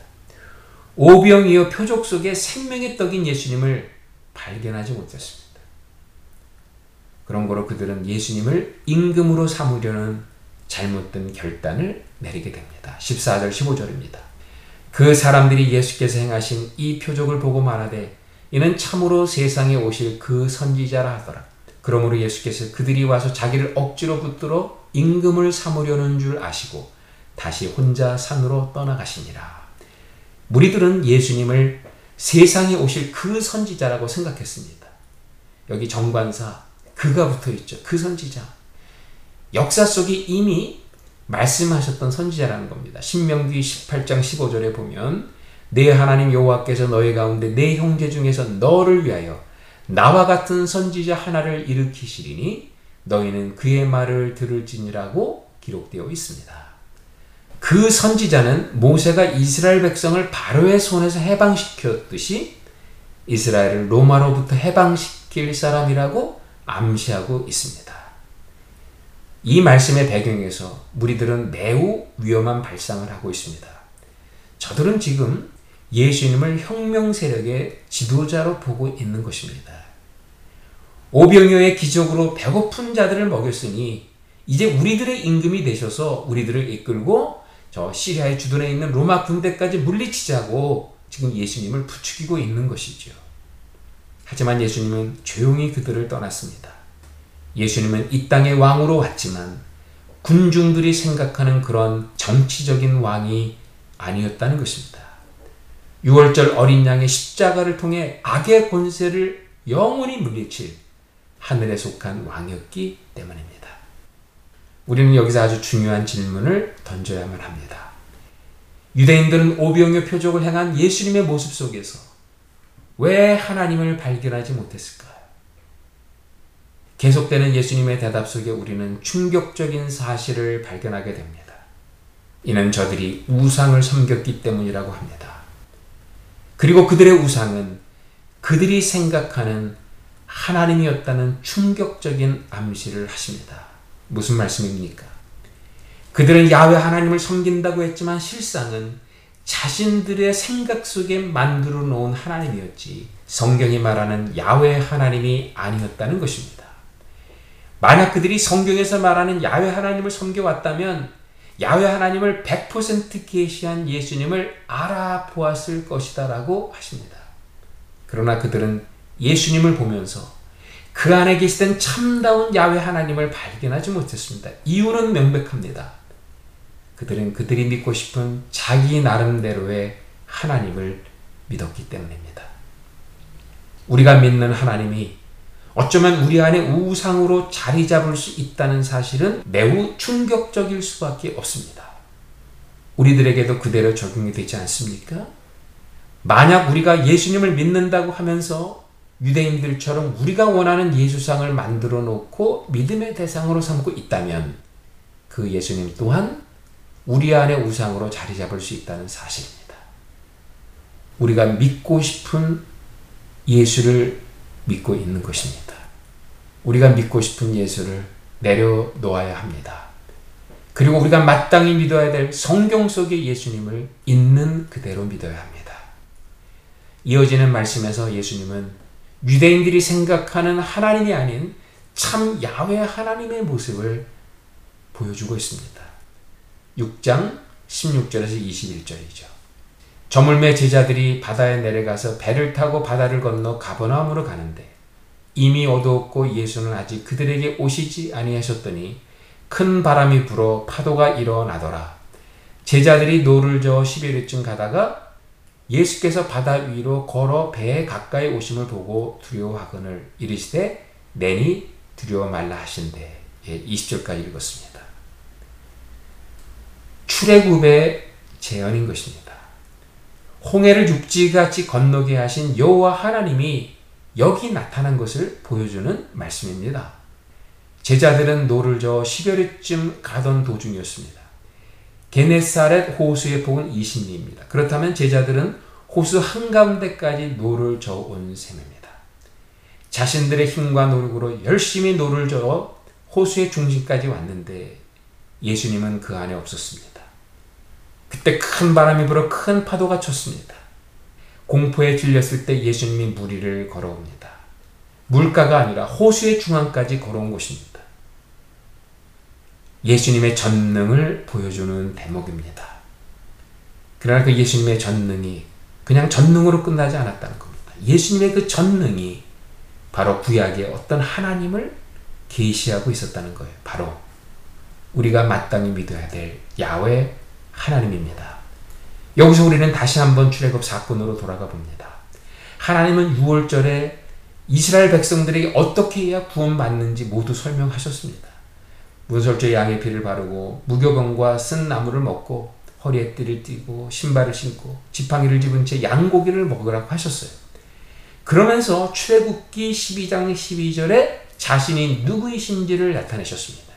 오병이어 표적 속에 생명의 떡인 예수님을 발견하지 못했습니다. 그런 거로 그들은 예수님을 임금으로 삼으려는 잘못된 결단을 내리게 됩니다. 14절 15절입니다. 그 사람들이 예수께서 행하신 이 표적을 보고 말하되 이는 참으로 세상에 오실 그 선지자라 하더라. 그러므로 예수께서 그들이 와서 자기를 억지로 붙들어 임금을 삼으려는 줄 아시고 다시 혼자 산으로 떠나가시니라. 무리들은 예수님을 세상에 오실 그 선지자라고 생각했습니다. 여기 정관사 그가 붙어 있죠. 그 선지자. 역사 속에 이미 말씀하셨던 선지자라는 겁니다. 신명기 18장 15절에 보면 내 하나님 여호와께서 너희 가운데 내 형제 중에서 너를 위하여 나와 같은 선지자 하나를 일으키시리니 너희는 그의 말을 들을지니라고 기록되어 있습니다. 그 선지자는 모세가 이스라엘 백성을 바로의 손에서 해방시켰듯이 이스라엘을 로마로부터 해방시킬 사람이라고 암시하고 있습니다. 이 말씀의 배경에서 무리들은 매우 위험한 발상을 하고 있습니다. 저들은 지금 예수님을 혁명 세력의 지도자로 보고 있는 것입니다. 오병이어의 기적으로 배고픈 자들을 먹였으니 이제 우리들의 임금이 되셔서 우리들을 이끌고 저 시리아의 주둔에 있는 로마 군대까지 물리치자고 지금 예수님을 부추기고 있는 것이죠. 하지만 예수님은 조용히 그들을 떠났습니다. 예수님은 이 땅의 왕으로 왔지만 군중들이 생각하는 그런 정치적인 왕이 아니었다는 것입니다. 6월절 어린 양의 십자가를 통해 악의 권세를 영원히 물리칠 하늘에 속한 왕이었기 때문입니다. 우리는 여기서 아주 중요한 질문을 던져야만 합니다. 유대인들은 오병의 표적을 행한 예수님의 모습 속에서 왜 하나님을 발견하지 못했을까요? 계속되는 예수님의 대답 속에 우리는 충격적인 사실을 발견하게 됩니다. 이는 저들이 우상을 섬겼기 때문이라고 합니다. 그리고 그들의 우상은 그들이 생각하는 하나님이었다는 충격적인 암시를 하십니다. 무슨 말씀입니까? 그들은 야외 하나님을 섬긴다고 했지만 실상은 자신들의 생각 속에 만들어 놓은 하나님이었지 성경이 말하는 야외 하나님이 아니었다는 것입니다. 만약 그들이 성경에서 말하는 야외 하나님을 섬겨왔다면 야외 하나님을 100% 계시한 예수님을 알아보았을 것이다라고 하십니다. 그러나 그들은 예수님을 보면서 그 안에 계시던 참다운 야외 하나님을 발견하지 못했습니다. 이유는 명백합니다. 그들은 그들이 믿고 싶은 자기 나름대로의 하나님을 믿었기 때문입니다. 우리가 믿는 하나님이 어쩌면 우리 안에 우상으로 자리 잡을 수 있다는 사실은 매우 충격적일 수밖에 없습니다. 우리들에게도 그대로 적용이 되지 않습니까? 만약 우리가 예수님을 믿는다고 하면서 유대인들처럼 우리가 원하는 예수상을 만들어 놓고 믿음의 대상으로 삼고 있다면 그 예수님 또한 우리 안에 우상으로 자리 잡을 수 있다는 사실입니다. 우리가 믿고 싶은 예수를 믿고 있는 것입니다. 우리가 믿고 싶은 예수를 내려놓아야 합니다. 그리고 우리가 마땅히 믿어야 될 성경 속의 예수님을 있는 그대로 믿어야 합니다. 이어지는 말씀에서 예수님은 유대인들이 생각하는 하나님이 아닌 참 야외 하나님의 모습을 보여주고 있습니다. 6장 16절에서 21절이죠. 저물매 제자들이 바다에 내려가서 배를 타고 바다를 건너 가버나움으로 가는데 이미 어두웠고 예수는 아직 그들에게 오시지 아니하셨더니 큰 바람이 불어 파도가 일어나더라. 제자들이 노를 저어 10여 리쯤 가다가 예수께서 바다 위로 걸어 배에 가까이 오심을 보고 두려워하거늘 이르시되 내니 두려워 말라 하신대. 예, 20절까지 읽었습니다. 출애굽의 재현인 것입니다. 홍해를 육지같이 건너게 하신 여호와 하나님이 여기 나타난 것을 보여주는 말씀입니다. 제자들은 노를 저어 10여리쯤 가던 도중이었습니다. 게네사렛 호수의 폭은 20리입니다. 그렇다면 제자들은 호수 한가운데까지 노를 저어온 셈입니다. 자신들의 힘과 노력으로 열심히 노를 저어 호수의 중심까지 왔는데 예수님은 그 안에 없었습니다. 그때 큰 바람이 불어 큰 파도가 쳤습니다. 공포에 질렸을 때 예수님이 무리를 걸어옵니다. 물가가 아니라 호수의 중앙까지 걸어온 것입니다. 예수님의 전능을 보여주는 대목입니다. 그러나 그 예수님의 전능이 그냥 전능으로 끝나지 않았다는 겁니다. 예수님의 그 전능이 바로 구약의 어떤 하나님을 계시하고 있었다는 거예요. 바로 우리가 마땅히 믿어야 될 야외 하나님입니다. 여기서 우리는 다시 한번 출애굽 사건으로 돌아가 봅니다. 하나님은 6월절에 이스라엘 백성들에게 어떻게 해야 구원받는지 모두 설명하셨습니다. 문설주의 양의 피를 바르고 무교병과 쓴 나무를 먹고 허리에 띠를 띠고 신발을 신고 지팡이를 집은 채 양고기를 먹으라고 하셨어요. 그러면서 출애굽기 12장 12절에 자신이 누구이신지를 나타내셨습니다.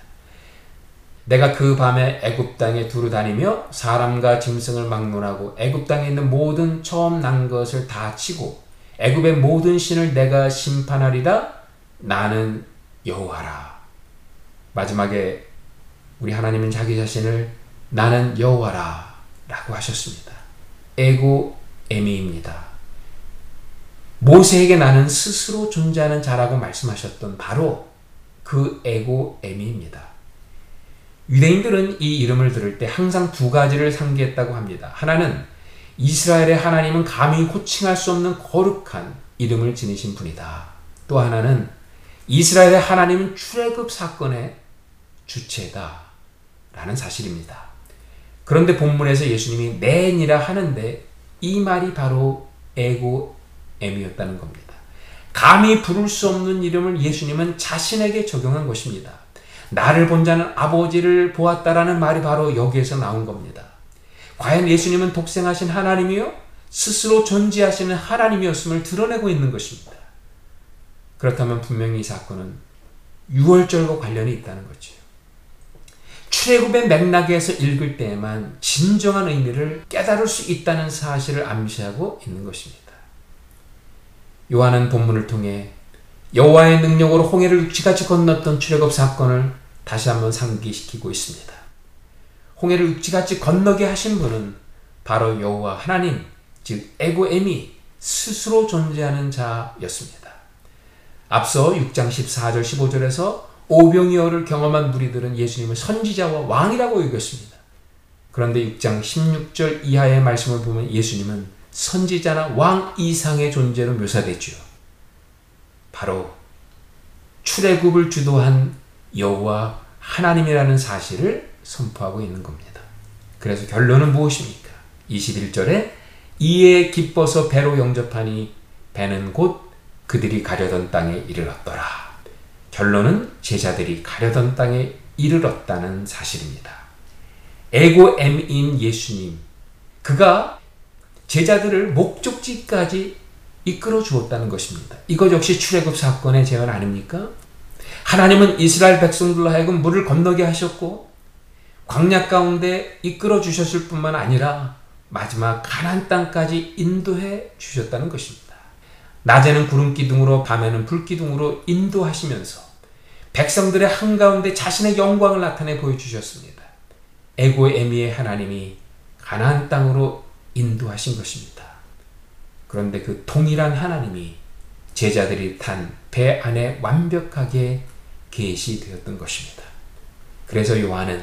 내가 그 밤에 애굽 땅에 두루 다니며 사람과 짐승을 막론하고 애굽 땅에 있는 모든 처음 난 것을 다 치고 애굽의 모든 신을 내가 심판하리라 나는 여호와라. 마지막에 우리 하나님은 자기 자신을 나는 여호와라 라고 하셨습니다. 에고 에미입니다. 모세에게 나는 스스로 존재하는 자라고 말씀하셨던 바로 그 에고 에미입니다. 유대인들은 이 이름을 들을 때 항상 두 가지를 상기했다고 합니다. 하나는 이스라엘의 하나님은 감히 호칭할 수 없는 거룩한 이름을 지니신 분이다. 또 하나는 이스라엘의 하나님은 출애굽 사건의 주체다. 라는 사실입니다. 그런데 본문에서 예수님이 내니라 하는데 이 말이 바로 에고 M이었다는 겁니다. 감히 부를 수 없는 이름을 예수님은 자신에게 적용한 것입니다. 나를 본 자는 아버지를 보았다라는 말이 바로 여기에서 나온 겁니다. 과연 예수님은 독생하신 하나님이요? 스스로 존재하시는 하나님이었음을 드러내고 있는 것입니다. 그렇다면 분명히 이 사건은 6월절과 관련이 있다는 거죠. 출애굽의 맥락에서 읽을 때에만 진정한 의미를 깨달을 수 있다는 사실을 암시하고 있는 것입니다. 요한은 본문을 통해 여호와의 능력으로 홍해를 육지같이 건넜던 출애굽 사건을 다시 한번 상기시키고 있습니다. 홍해를 육지같이 건너게 하신 분은 바로 여호와 하나님, 즉 에고엠이 스스로 존재하는 자였습니다. 앞서 6장 14절 15절에서 오병이어를 경험한 무리들은 예수님을 선지자와 왕이라고 여겼습니다. 그런데 6장 16절 이하의 말씀을 보면 예수님은 선지자나 왕 이상의 존재로 묘사되죠. 바로 출애굽을 주도한 여호와 하나님이라는 사실을 선포하고 있는 겁니다. 그래서 결론은 무엇입니까? 21절에 이에 기뻐서 배로 영접하니 배는 곧 그들이 가려던 땅에 이르렀더라. 결론은 제자들이 가려던 땅에 이르렀다는 사실입니다. 에고 M인 예수님, 그가 제자들을 목적지까지 이끌어 주었다는 것입니다. 이것 역시 출애굽 사건의 재현 아닙니까? 하나님은 이스라엘 백성들로 하여금 물을 건너게 하셨고 광야 가운데 이끌어 주셨을 뿐만 아니라 마지막 가나안 땅까지 인도해 주셨다는 것입니다. 낮에는 구름 기둥으로 밤에는 불 기둥으로 인도하시면서 백성들의 한가운데 자신의 영광을 나타내 보여주셨습니다. 에고의 에미의 하나님이 가나안 땅으로 인도하신 것입니다. 그런데 그 동일한 하나님이 제자들이 탄 배 안에 완벽하게 계시되었던 것입니다. 그래서 요한은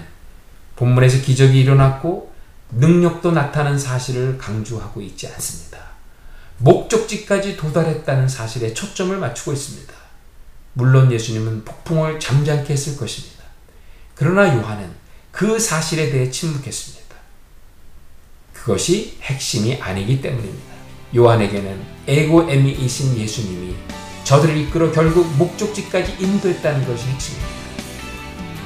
본문에서 기적이 일어났고 능력도 나타난 사실을 강조하고 있지 않습니다. 목적지까지 도달했다는 사실에 초점을 맞추고 있습니다. 물론 예수님은 폭풍을 잠잠케 했을 것입니다. 그러나 요한은 그 사실에 대해 침묵했습니다. 그것이 핵심이 아니기 때문입니다. 요한에게는 에고 에미이신 예수님이 저들을 이끌어 결국 목적지까지 인도했다는 것이 핵심입니다.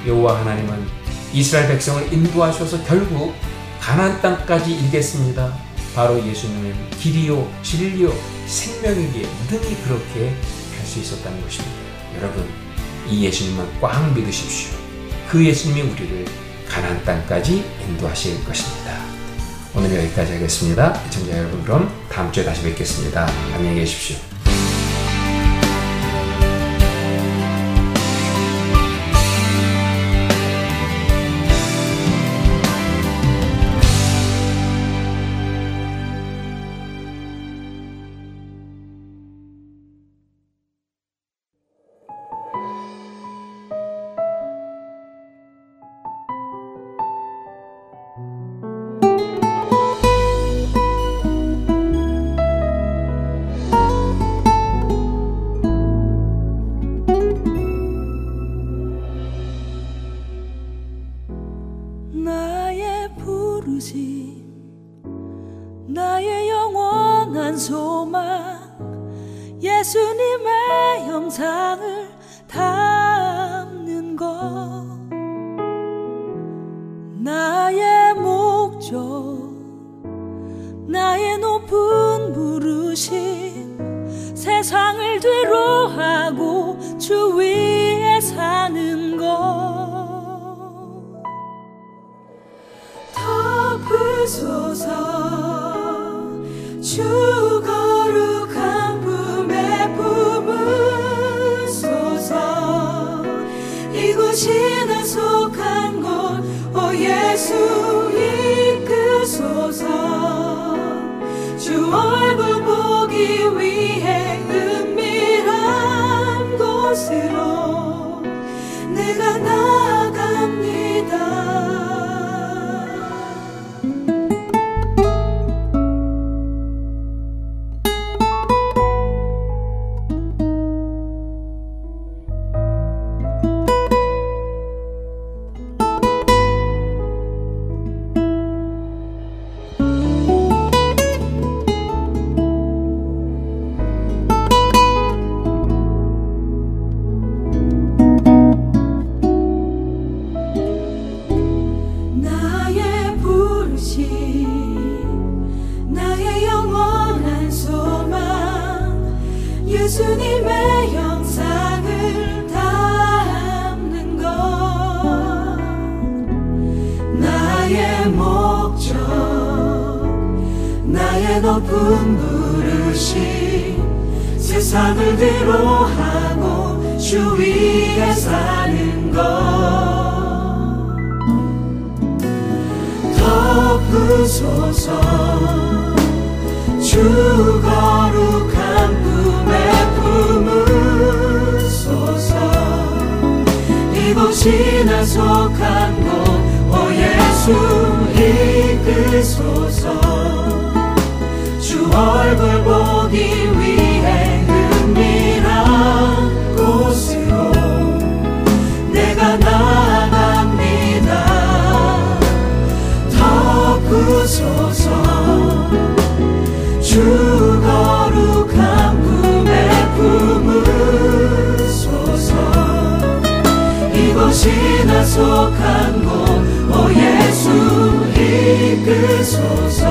여호와 하나님은 이스라엘 백성을 인도하셔서 결국 가나안 땅까지 이르겠습니다. 바로 예수님은 길이요 진리요 생명이기에 능히 그렇게 할 수 있었다는 것입니다. 여러분 이 예수님만 꽉 믿으십시오. 그 예수님이 우리를 가나안 땅까지 인도하실 것입니다. 오늘 여기까지 하겠습니다. 시청자 여러분 그럼 다음 주에 다시 뵙겠습니다. 안녕히 계십시오. 이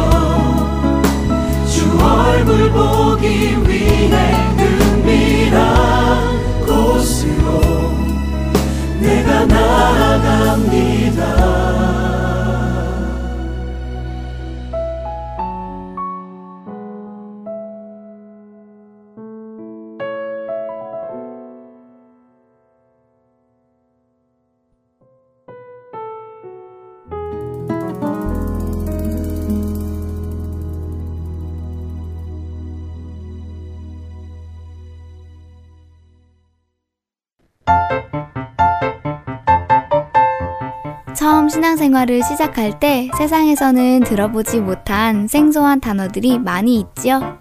신앙생활을 시작할 때 세상에서는 들어보지 못한 생소한 단어들이 많이 있지요.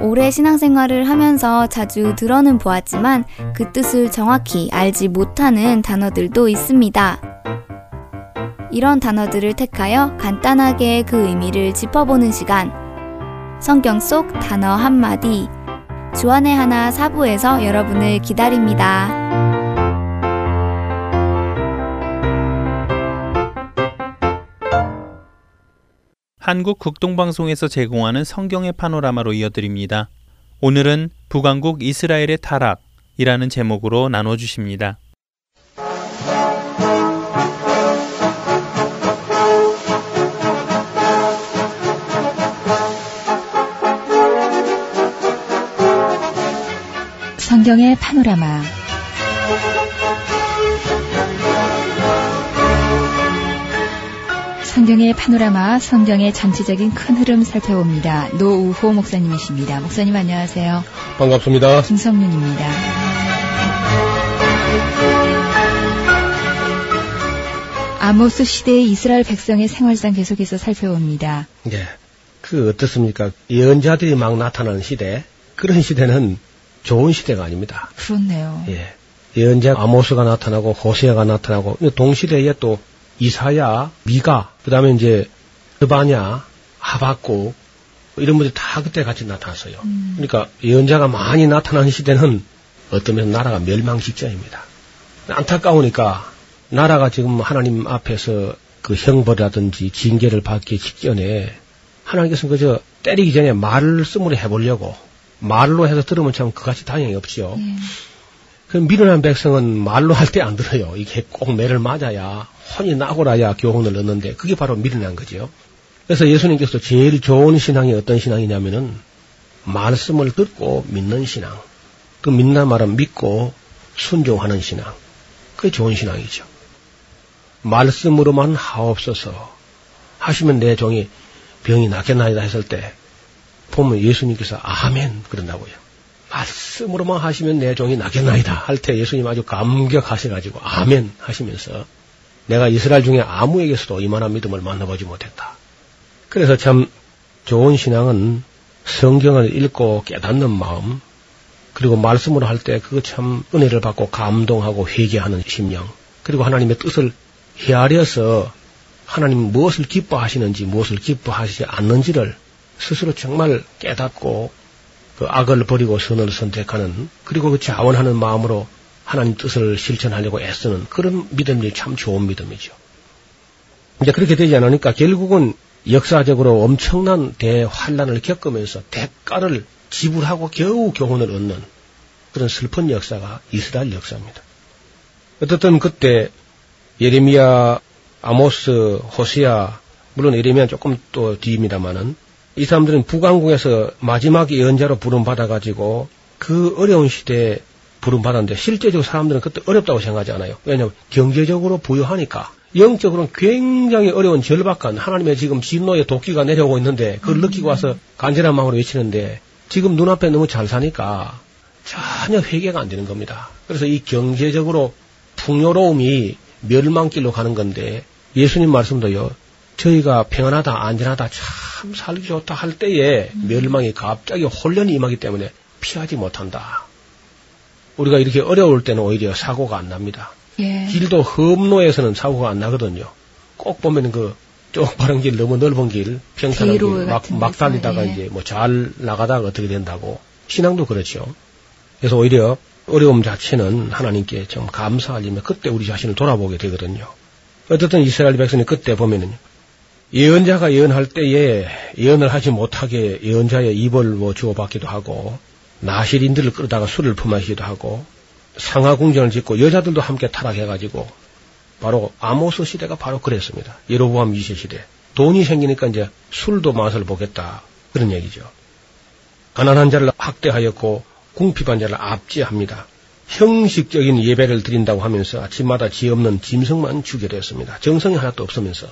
오래 신앙생활을 하면서 자주 들어는 보았지만 그 뜻을 정확히 알지 못하는 단어들도 있습니다. 이런 단어들을 택하여 간단하게 그 의미를 짚어보는 시간. 성경 속 단어 한마디. 주안의 하나 사부에서 여러분을 기다립니다. 한국 국동방송에서 제공하는 성경의 파노라마로 이어드립니다. 오늘은 북왕국 이스라엘의 타락이라는 제목으로 나눠주십니다. 성경의 파노라마 성경의 파노라마, 성경의 전체적인 큰 흐름 살펴봅니다. 노우호 목사님이십니다. 목사님 안녕하세요. 반갑습니다. 김성윤입니다. 아모스 시대의 이스라엘 백성의 생활상 계속해서 살펴봅니다. 예. 그 어떻습니까? 예언자들이 막 나타나는 시대. 그런 시대는 좋은 시대가 아닙니다. 그렇네요. 예. 예언자 아모스가 나타나고 호세아가 나타나고 동시대에 또 이사야, 미가, 그 다음에 이제 스바냐, 하박국 이런 분들이 다 그때 같이 나타났어요. 그러니까 예언자가 많이 나타나는 시대는 어떤 면에서 나라가 멸망 직전입니다. 안타까우니까 나라가 지금 하나님 앞에서 그 형벌이라든지 징계를 받기 직전에 하나님께서는 그저 때리기 전에 말씀으로 해보려고 말로 해서 들으면 참 그같이 다행이 없지요. 예. 그 미련한 백성은 말로 할 때 안 들어요. 이게 꼭 매를 맞아야 혼이 나고라야 교훈을 얻는데 그게 바로 미련한 거죠. 그래서 예수님께서 제일 좋은 신앙이 어떤 신앙이냐면은 말씀을 듣고 믿는 신앙. 그 믿는 말은 믿고 순종하는 신앙. 그게 좋은 신앙이죠. 말씀으로만 하옵소서 하시면 내 종이 병이 낫겠나이다 했을 때 보면 예수님께서 아멘 그런다고요. 말씀으로만 하시면 내 종이 낫겠나이다 할 때 예수님 아주 감격하셔가지고 아멘 하시면서 내가 이스라엘 중에 아무에게서도 이만한 믿음을 만나보지 못했다. 그래서 참 좋은 신앙은 성경을 읽고 깨닫는 마음, 그리고 말씀으로 할 때 그거 참 은혜를 받고 감동하고 회개하는 심령, 그리고 하나님의 뜻을 헤아려서 하나님 무엇을 기뻐하시는지 무엇을 기뻐하시지 않는지를 스스로 정말 깨닫고 그 악을 버리고 선을 선택하는 그리고 그 자원하는 마음으로 하나님 뜻을 실천하려고 애쓰는 그런 믿음이 참 좋은 믿음이죠. 이제 그렇게 되지 않으니까 결국은 역사적으로 엄청난 대환란을 겪으면서 대가를 지불하고 겨우 교훈을 얻는 그런 슬픈 역사가 이스라엘 역사입니다. 어떻든 그때 예레미야, 아모스, 호세아, 물론 예레미야 조금 또 뒤입니다만은 이 사람들은 북왕국에서 마지막 예언자로 부름받아가지고 그 어려운 시대에 부름 받았는데 실제적으로 사람들은 그때 어렵다고 생각하지 않아요. 왜냐하면 경제적으로 부유하니까 영적으로는 굉장히 어려운 절박한 하나님의 지금 진노의 도끼가 내려오고 있는데 그걸 느끼고 와서 간절한 마음으로 외치는데 지금 눈앞에 너무 잘 사니까 전혀 회개가 안 되는 겁니다. 그래서 이 경제적으로 풍요로움이 멸망길로 가는 건데 예수님 말씀도요. 저희가 평안하다 안전하다 참 살기 좋다 할 때에 멸망이 갑자기 혼련이 임하기 때문에 피하지 못한다. 우리가 이렇게 어려울 때는 오히려 사고가 안 납니다. 예. 길도 험로에서는 사고가 안 나거든요. 꼭 보면 그 쪽바른 길, 너무 넓은 길, 평탄한 길, 막, 막 달리다가 예. 이제 뭐 잘 나가다가 어떻게 된다고. 신앙도 그렇죠. 그래서 오히려 어려움 자체는 하나님께 좀 감사하려면 그때 우리 자신을 돌아보게 되거든요. 어쨌든 이스라엘 백성이 그때 보면은 예언자가 예언할 때에 예언을 하지 못하게 예언자의 입을 뭐 주고받기도 하고 나실인들을 끌다가 술을 품마시기도 하고 상하궁전을 짓고 여자들도 함께 타락해가지고 바로 아모스 시대가 바로 그랬습니다. 예로보암 2세 시대. 돈이 생기니까 이제 술도 맛을 보겠다. 그런 얘기죠. 가난한 자를 학대하였고 궁핍한 자를 압제합니다. 형식적인 예배를 드린다고 하면서 아침마다 지 없는 짐승만 죽이려 했습니다. 정성이 하나도 없으면서.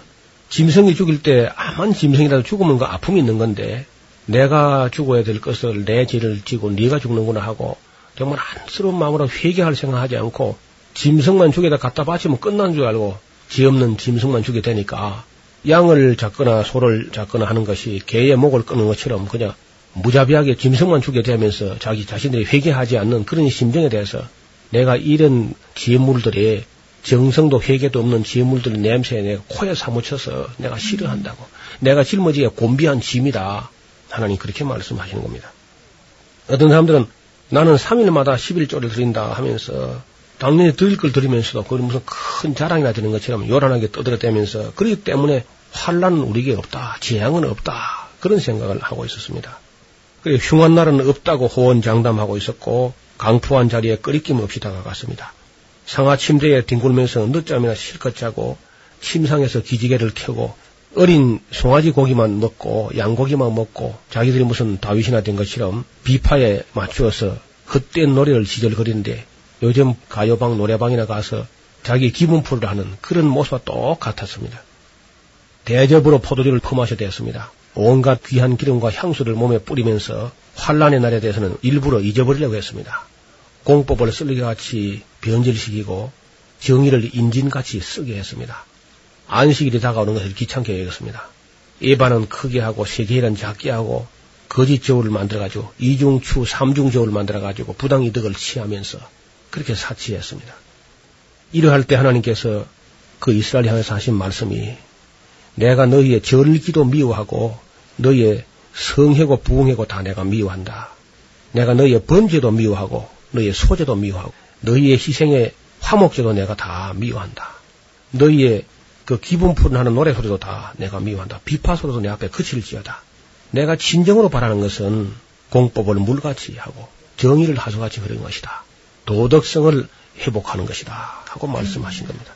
짐승이 죽일 때 아만 짐승이라도 죽으면 그 아픔이 있는 건데 내가 죽어야 될 것을 내 죄를 지고 네가 죽는구나 하고 정말 안쓰러운 마음으로 회개할 생각하지 않고 짐승만 죽여다 갖다 바치면 끝난 줄 알고 지 없는 짐승만 죽게 되니까 양을 잡거나 소를 잡거나 하는 것이 개의 목을 끊는 것처럼 그냥 무자비하게 짐승만 죽게 되면서 자기 자신들이 회개하지 않는 그런 심정에 대해서 내가 이런 지혜물들이 정성도 회개도 없는 지혜물들의 냄새에 내가 코에 사무쳐서 내가 싫어한다고. 내가 짊어지기에 곤비한 짐이다. 하나님 그렇게 말씀하시는 겁니다. 어떤 사람들은 나는 3일마다 11조를 드린다 하면서 당연히 드릴 걸 드리면서도 그건 무슨 큰 자랑이나 되는 것처럼 요란하게 떠들어대면서 그렇기 때문에 환란은 우리에게 없다. 재앙은 없다. 그런 생각을 하고 있었습니다. 그리고 흉한 날은 없다고 호언장담하고 있었고 강푸한 자리에 끄리낌 없이 다가갔습니다. 상하 침대에 뒹굴면서 늦잠이나 실컷 자고 침상에서 기지개를 켜고 어린 송아지 고기만 먹고 양고기만 먹고 자기들이 무슨 다윗이나 된 것처럼 비파에 맞추어서 헛된 노래를 지절거리는데 요즘 가요방 노래방이나 가서 자기 기분 풀을 하는 그런 모습과 똑같았습니다. 대접으로 포도주를 품마셔 되었습니다. 온갖 귀한 기름과 향수를 몸에 뿌리면서 환란의 날에 대해서는 일부러 잊어버리려고 했습니다. 공법을 쓸개같이 변질시키고 정의를 인진같이 쓰게 했습니다. 안식일이 다가오는 것을 귀찮게 여겼습니다. 예반은 크게 하고 세계일은 작게 하고 거짓 저울을 만들어가지고 이중추 삼중 저울을 만들어가지고 부당 이득을 취하면서 그렇게 사치했습니다. 이러할 때 하나님께서 그 이스라엘 향해서 하신 말씀이 내가 너희의 절기도 미워하고 너희의 성회고 부흥회고 다 내가 미워한다. 내가 너희의 번제도 미워하고 너희의 소제도 미워하고 너희의 희생의 화목제도 내가 다 미워한다. 너희의 그 기분 푸른하는 노래 소리도 다 내가 미워한다. 비파 소리도 내 앞에 그칠지어다. 내가 진정으로 바라는 것은 공법을 물같이 하고 정의를 하수같이 흐르는 것이다. 도덕성을 회복하는 것이다 하고 말씀하신 겁니다.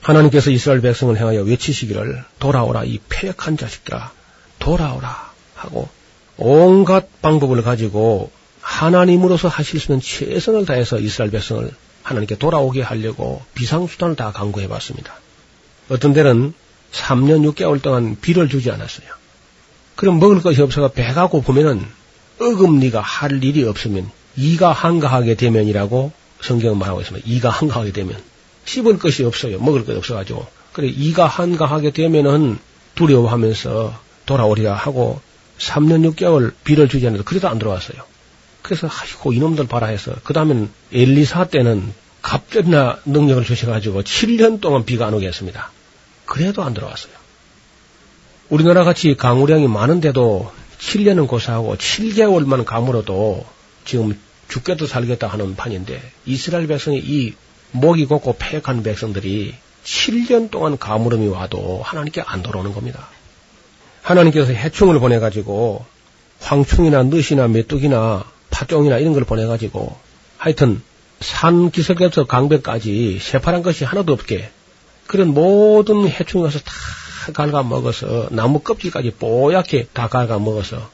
하나님께서 이스라엘 백성을 향하여 외치시기를 돌아오라 이 폐역한 자식들아 돌아오라 하고 온갖 방법을 가지고 하나님으로서 하실 수 있는 최선을 다해서 이스라엘 백성을 하나님께 돌아오게 하려고 비상수단을 다 강구해 봤습니다. 어떤 데는 3년 6개월 동안 비를 주지 않았어요. 그럼 먹을 것이 없어가 배가 고프면은 어금니가 할 일이 없으면 이가 한가하게 되면이라고 성경은 말하고 있습니다. 이가 한가하게 되면 씹을 것이 없어요. 먹을 것이 없어가지고 그래 이가 한가하게 되면은 두려워하면서 돌아오리라 하고 3년 6개월 비를 주지 않아도 그래도 안 들어왔어요. 그래서 아이고 이놈들 봐라 해서 그 다음엔 엘리사 때는 갑절나 능력을 주셔가지고 7년 동안 비가 안 오게 했습니다. 그래도 안 들어왔어요. 우리나라 같이 강우량이 많은데도 7년은 고사하고 7개월만 가물어도 지금 죽겠다 살겠다 하는 판인데 이스라엘 백성이 이 목이 곱고 폐역한 백성들이 7년 동안 가물음이 와도 하나님께 안 돌아오는 겁니다. 하나님께서 해충을 보내가지고 황충이나 늦이나 메뚜기나 파종이나 이런 걸 보내가지고 하여튼 산 기슭에서 강백까지 새파란 것이 하나도 없게 그런 모든 해충이 와서 다 갉아 먹어서 나무 껍질까지 뽀얗게 다 갉아 먹어서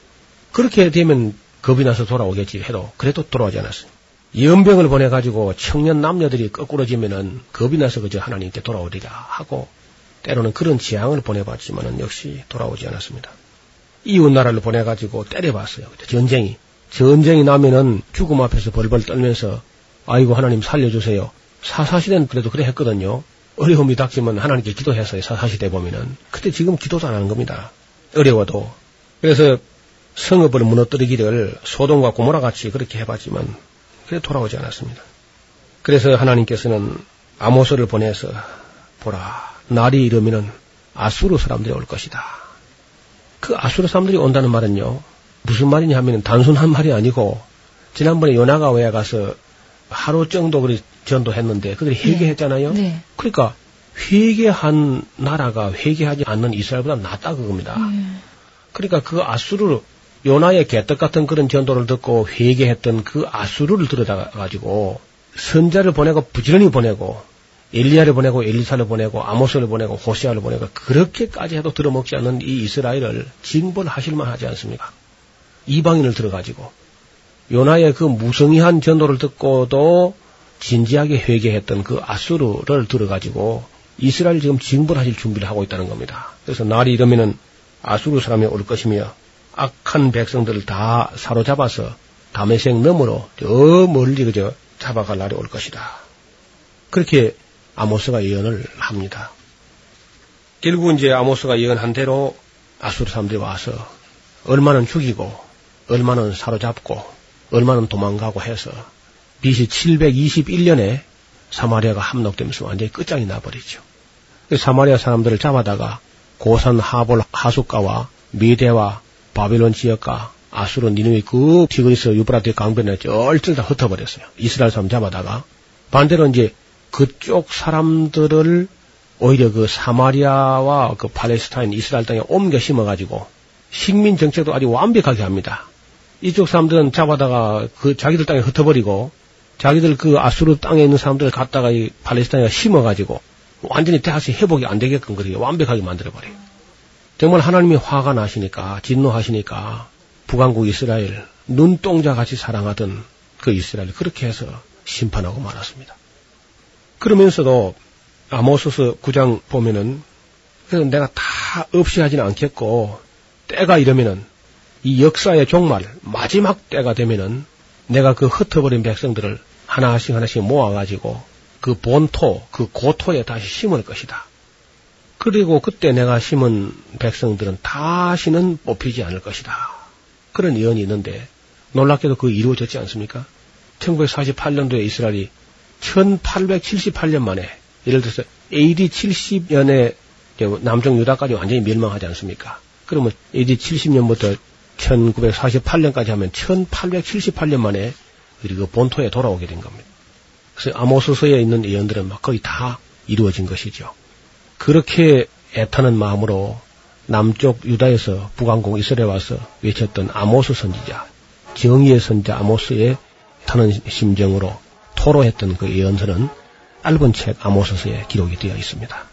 그렇게 되면 겁이 나서 돌아오겠지 해도 그래도 돌아오지 않았어요. 연병을 보내가지고 청년 남녀들이 거꾸러지면은 겁이 나서 그저 하나님께 돌아오리라 하고 때로는 그런 지향을 보내봤지만은 역시 돌아오지 않았습니다. 이웃 나라를 보내가지고 때려봤어요. 전쟁이. 전쟁이 나면은 죽음 앞에서 벌벌 떨면서 아이고 하나님 살려주세요. 사사시대는 그래도 그래 했거든요. 어려움이 닥치면 하나님께 기도했어요. 사사시대 보면은. 근데 지금 기도도 안 하는 겁니다. 어려워도. 그래서 성읍을 무너뜨리기를 소동과 고모라 같이 그렇게 해봤지만 그래 돌아오지 않았습니다. 그래서 하나님께서는 아모스를 보내서 보라 날이 이르면은 아수르 사람들이 올 것이다. 그 아수르 사람들이 온다는 말은요 무슨 말이냐 하면 단순한 말이 아니고 지난번에 요나가 외에 가서 하루 정도 그리 전도했는데 그들이 회개했잖아요. 네. 네. 그러니까 회개한 나라가 회개하지 않는 이스라엘보다 낫다 그겁니다. 네. 그러니까 그 아수르 요나의 개떡 같은 그런 전도를 듣고 회개했던 그 아수르를 들여다 가지고 선자를 보내고 부지런히 보내고 엘리야를 보내고 엘리사를 보내고 아모스를 보내고 호시아를 보내고 그렇게까지 해도 들어먹지 않는 이 이스라엘을 징벌하실 만 하지 않습니까? 이방인을 들어가지고 요나의 그 무성의한 전도를 듣고도 진지하게 회개했던 그 아수르를 들어가지고 이스라엘 지금 징벌하실 준비를 하고 있다는 겁니다. 그래서 날이 이러면은 아수르 사람이 올 것이며 악한 백성들을 다 사로잡아서 담에색 너머로 저 멀리 그저 잡아갈 날이 올 것이다. 그렇게 아모스가 예언을 합니다. 결국 이제 아모스가 예언한 대로 아수르 사람들이 와서 얼마는 죽이고 얼마는 사로잡고 얼마는 도망가고 해서 BC 721년에 사마리아가 함락되면서 완전히 끝장이 나버리죠. 그 사마리아 사람들을 잡아다가 고산 하볼 하숫가와 미대와 바빌론 지역과 아수르 니누이 그 티그리스 유브라데 강변에 쩔쩔 다 흩어버렸어요. 이스라엘 사람 잡아다가 반대로 이제 그쪽 사람들을 오히려 그 사마리아와 그 팔레스타인 이스라엘 땅에 옮겨 심어가지고 식민 정책도 아주 완벽하게 합니다. 이쪽 사람들은 잡아다가 그 자기들 땅에 흩어버리고 자기들 그 아수르 땅에 있는 사람들을 갖다가 이 팔레스타인에 심어가지고 완전히 다시 회복이 안 되게끔 그렇게 완벽하게 만들어버려요. 정말 하나님이 화가 나시니까 진노하시니까 북왕국 이스라엘 눈동자 같이 사랑하던 그 이스라엘 그렇게 해서 심판하고 말았습니다. 그러면서도 아모소서 9장 보면은 그래서 내가 다 없이 하지는 않겠고 때가 이러면은 이 역사의 종말 마지막 때가 되면은 내가 그 흩어버린 백성들을 하나씩 하나씩 모아가지고 그 본토 그 고토에 다시 심을 것이다. 그리고 그때 내가 심은 백성들은 다시는 뽑히지 않을 것이다. 그런 예언이 있는데 놀랍게도 그 이루어졌지 않습니까? 1948년도에 이스라엘이 1878년 만에 예를 들어서 AD 70년에 남쪽 유다까지 완전히 멸망하지 않습니까? 그러면 AD 70년부터 1948년까지 하면 1878년 만에 그리고 본토에 돌아오게 된 겁니다. 그래서 아모스서에 있는 예언들은 막 거의 다 이루어진 것이죠. 그렇게 애타는 마음으로 남쪽 유다에서 북왕공 이스라엘에 와서 외쳤던 아모스 선지자, 정의의 선자 아모스의 타는 심정으로 토로했던 그 예언서는 얇은 책 아모스서에 기록이 되어 있습니다.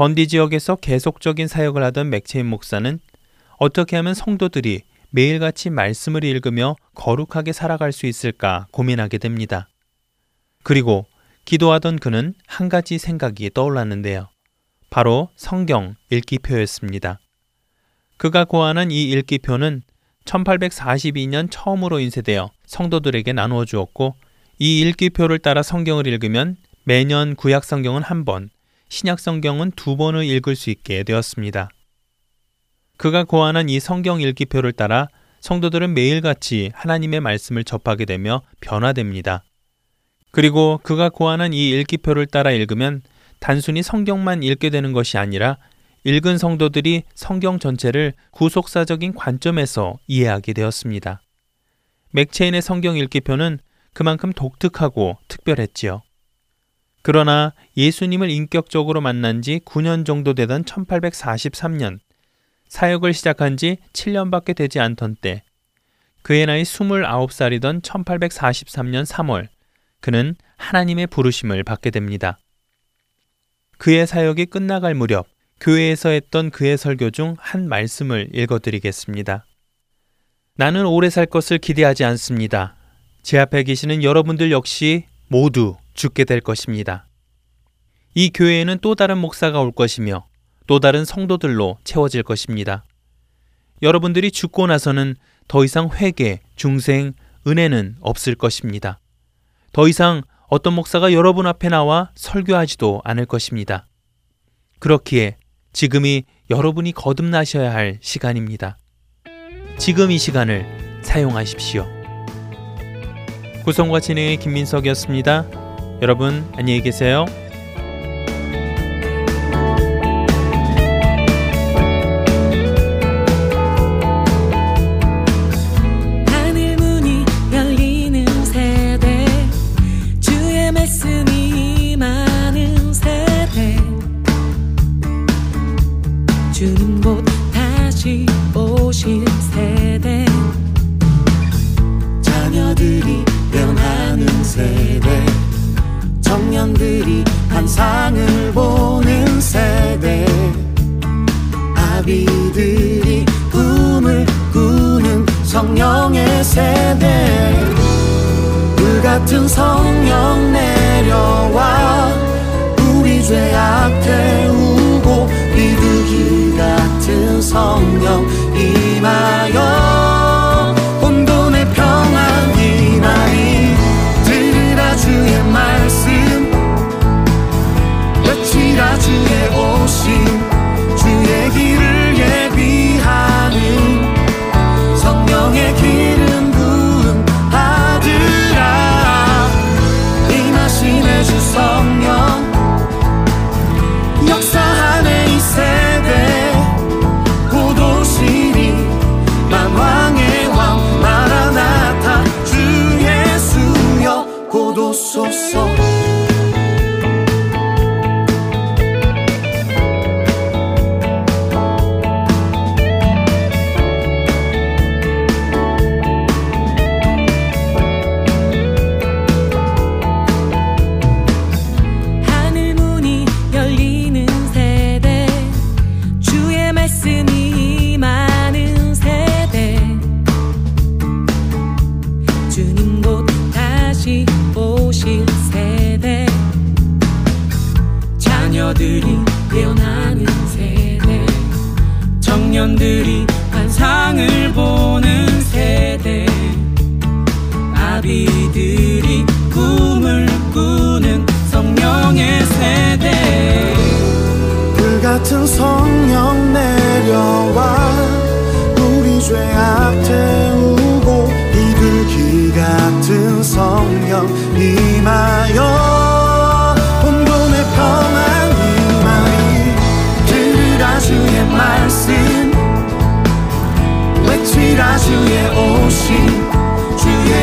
던디 지역에서 계속적인 사역을 하던 맥체인 목사는 어떻게 하면 성도들이 매일같이 말씀을 읽으며 거룩하게 살아갈 수 있을까 고민하게 됩니다. 그리고 기도하던 그는 한 가지 생각이 떠올랐는데요. 바로 성경 읽기표였습니다. 그가 고안한 이 읽기표는 1842년 처음으로 인쇄되어 성도들에게 나누어 주었고 이 읽기표를 따라 성경을 읽으면 매년 구약 성경은 한 번, 신약 성경은 두 번을 읽을 수 있게 되었습니다. 그가 고안한 이 성경 읽기표를 따라 성도들은 매일같이 하나님의 말씀을 접하게 되며 변화됩니다. 그리고 그가 고안한 이 읽기표를 따라 읽으면 단순히 성경만 읽게 되는 것이 아니라 읽은 성도들이 성경 전체를 구속사적인 관점에서 이해하게 되었습니다. 맥체인의 성경 읽기표는 그만큼 독특하고 특별했지요. 그러나 예수님을 인격적으로 만난 지 9년 정도 되던 1843년, 사역을 시작한 지 7년밖에 되지 않던 때 그의 나이 29살이던 1843년 3월 그는 하나님의 부르심을 받게 됩니다. 그의 사역이 끝나갈 무렵 교회에서 했던 그의 설교 중 한 말씀을 읽어드리겠습니다. 나는 오래 살 것을 기대하지 않습니다. 제 앞에 계시는 여러분들 역시 모두 죽게 될 것입니다. 이 교회에는 또 다른 목사가 올 것이며 또 다른 성도들로 채워질 것입니다. 여러분들이 죽고 나서는 더 이상 회개, 중생, 은혜는 없을 것입니다. 더 이상 어떤 목사가 여러분 앞에 나와 설교하지도 않을 것입니다. 그렇기에 지금이 여러분이 거듭나셔야 할 시간입니다. 지금 이 시간을 사용하십시오. 구성과 진행의 김민석이었습니다. 여러분 안녕히 계세요. 불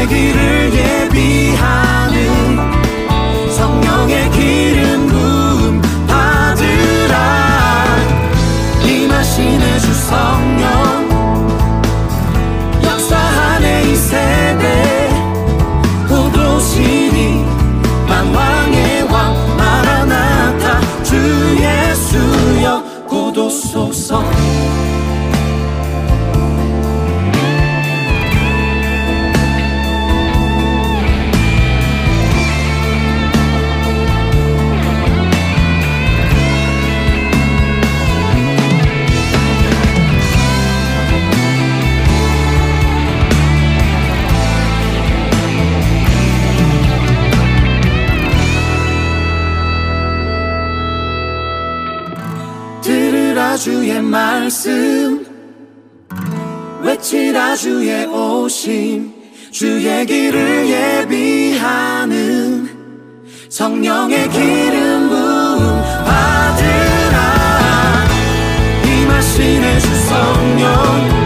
주 도심 주의 길을 예비하는 성령의 기름 부음 받으라. 임하시네 주 성령.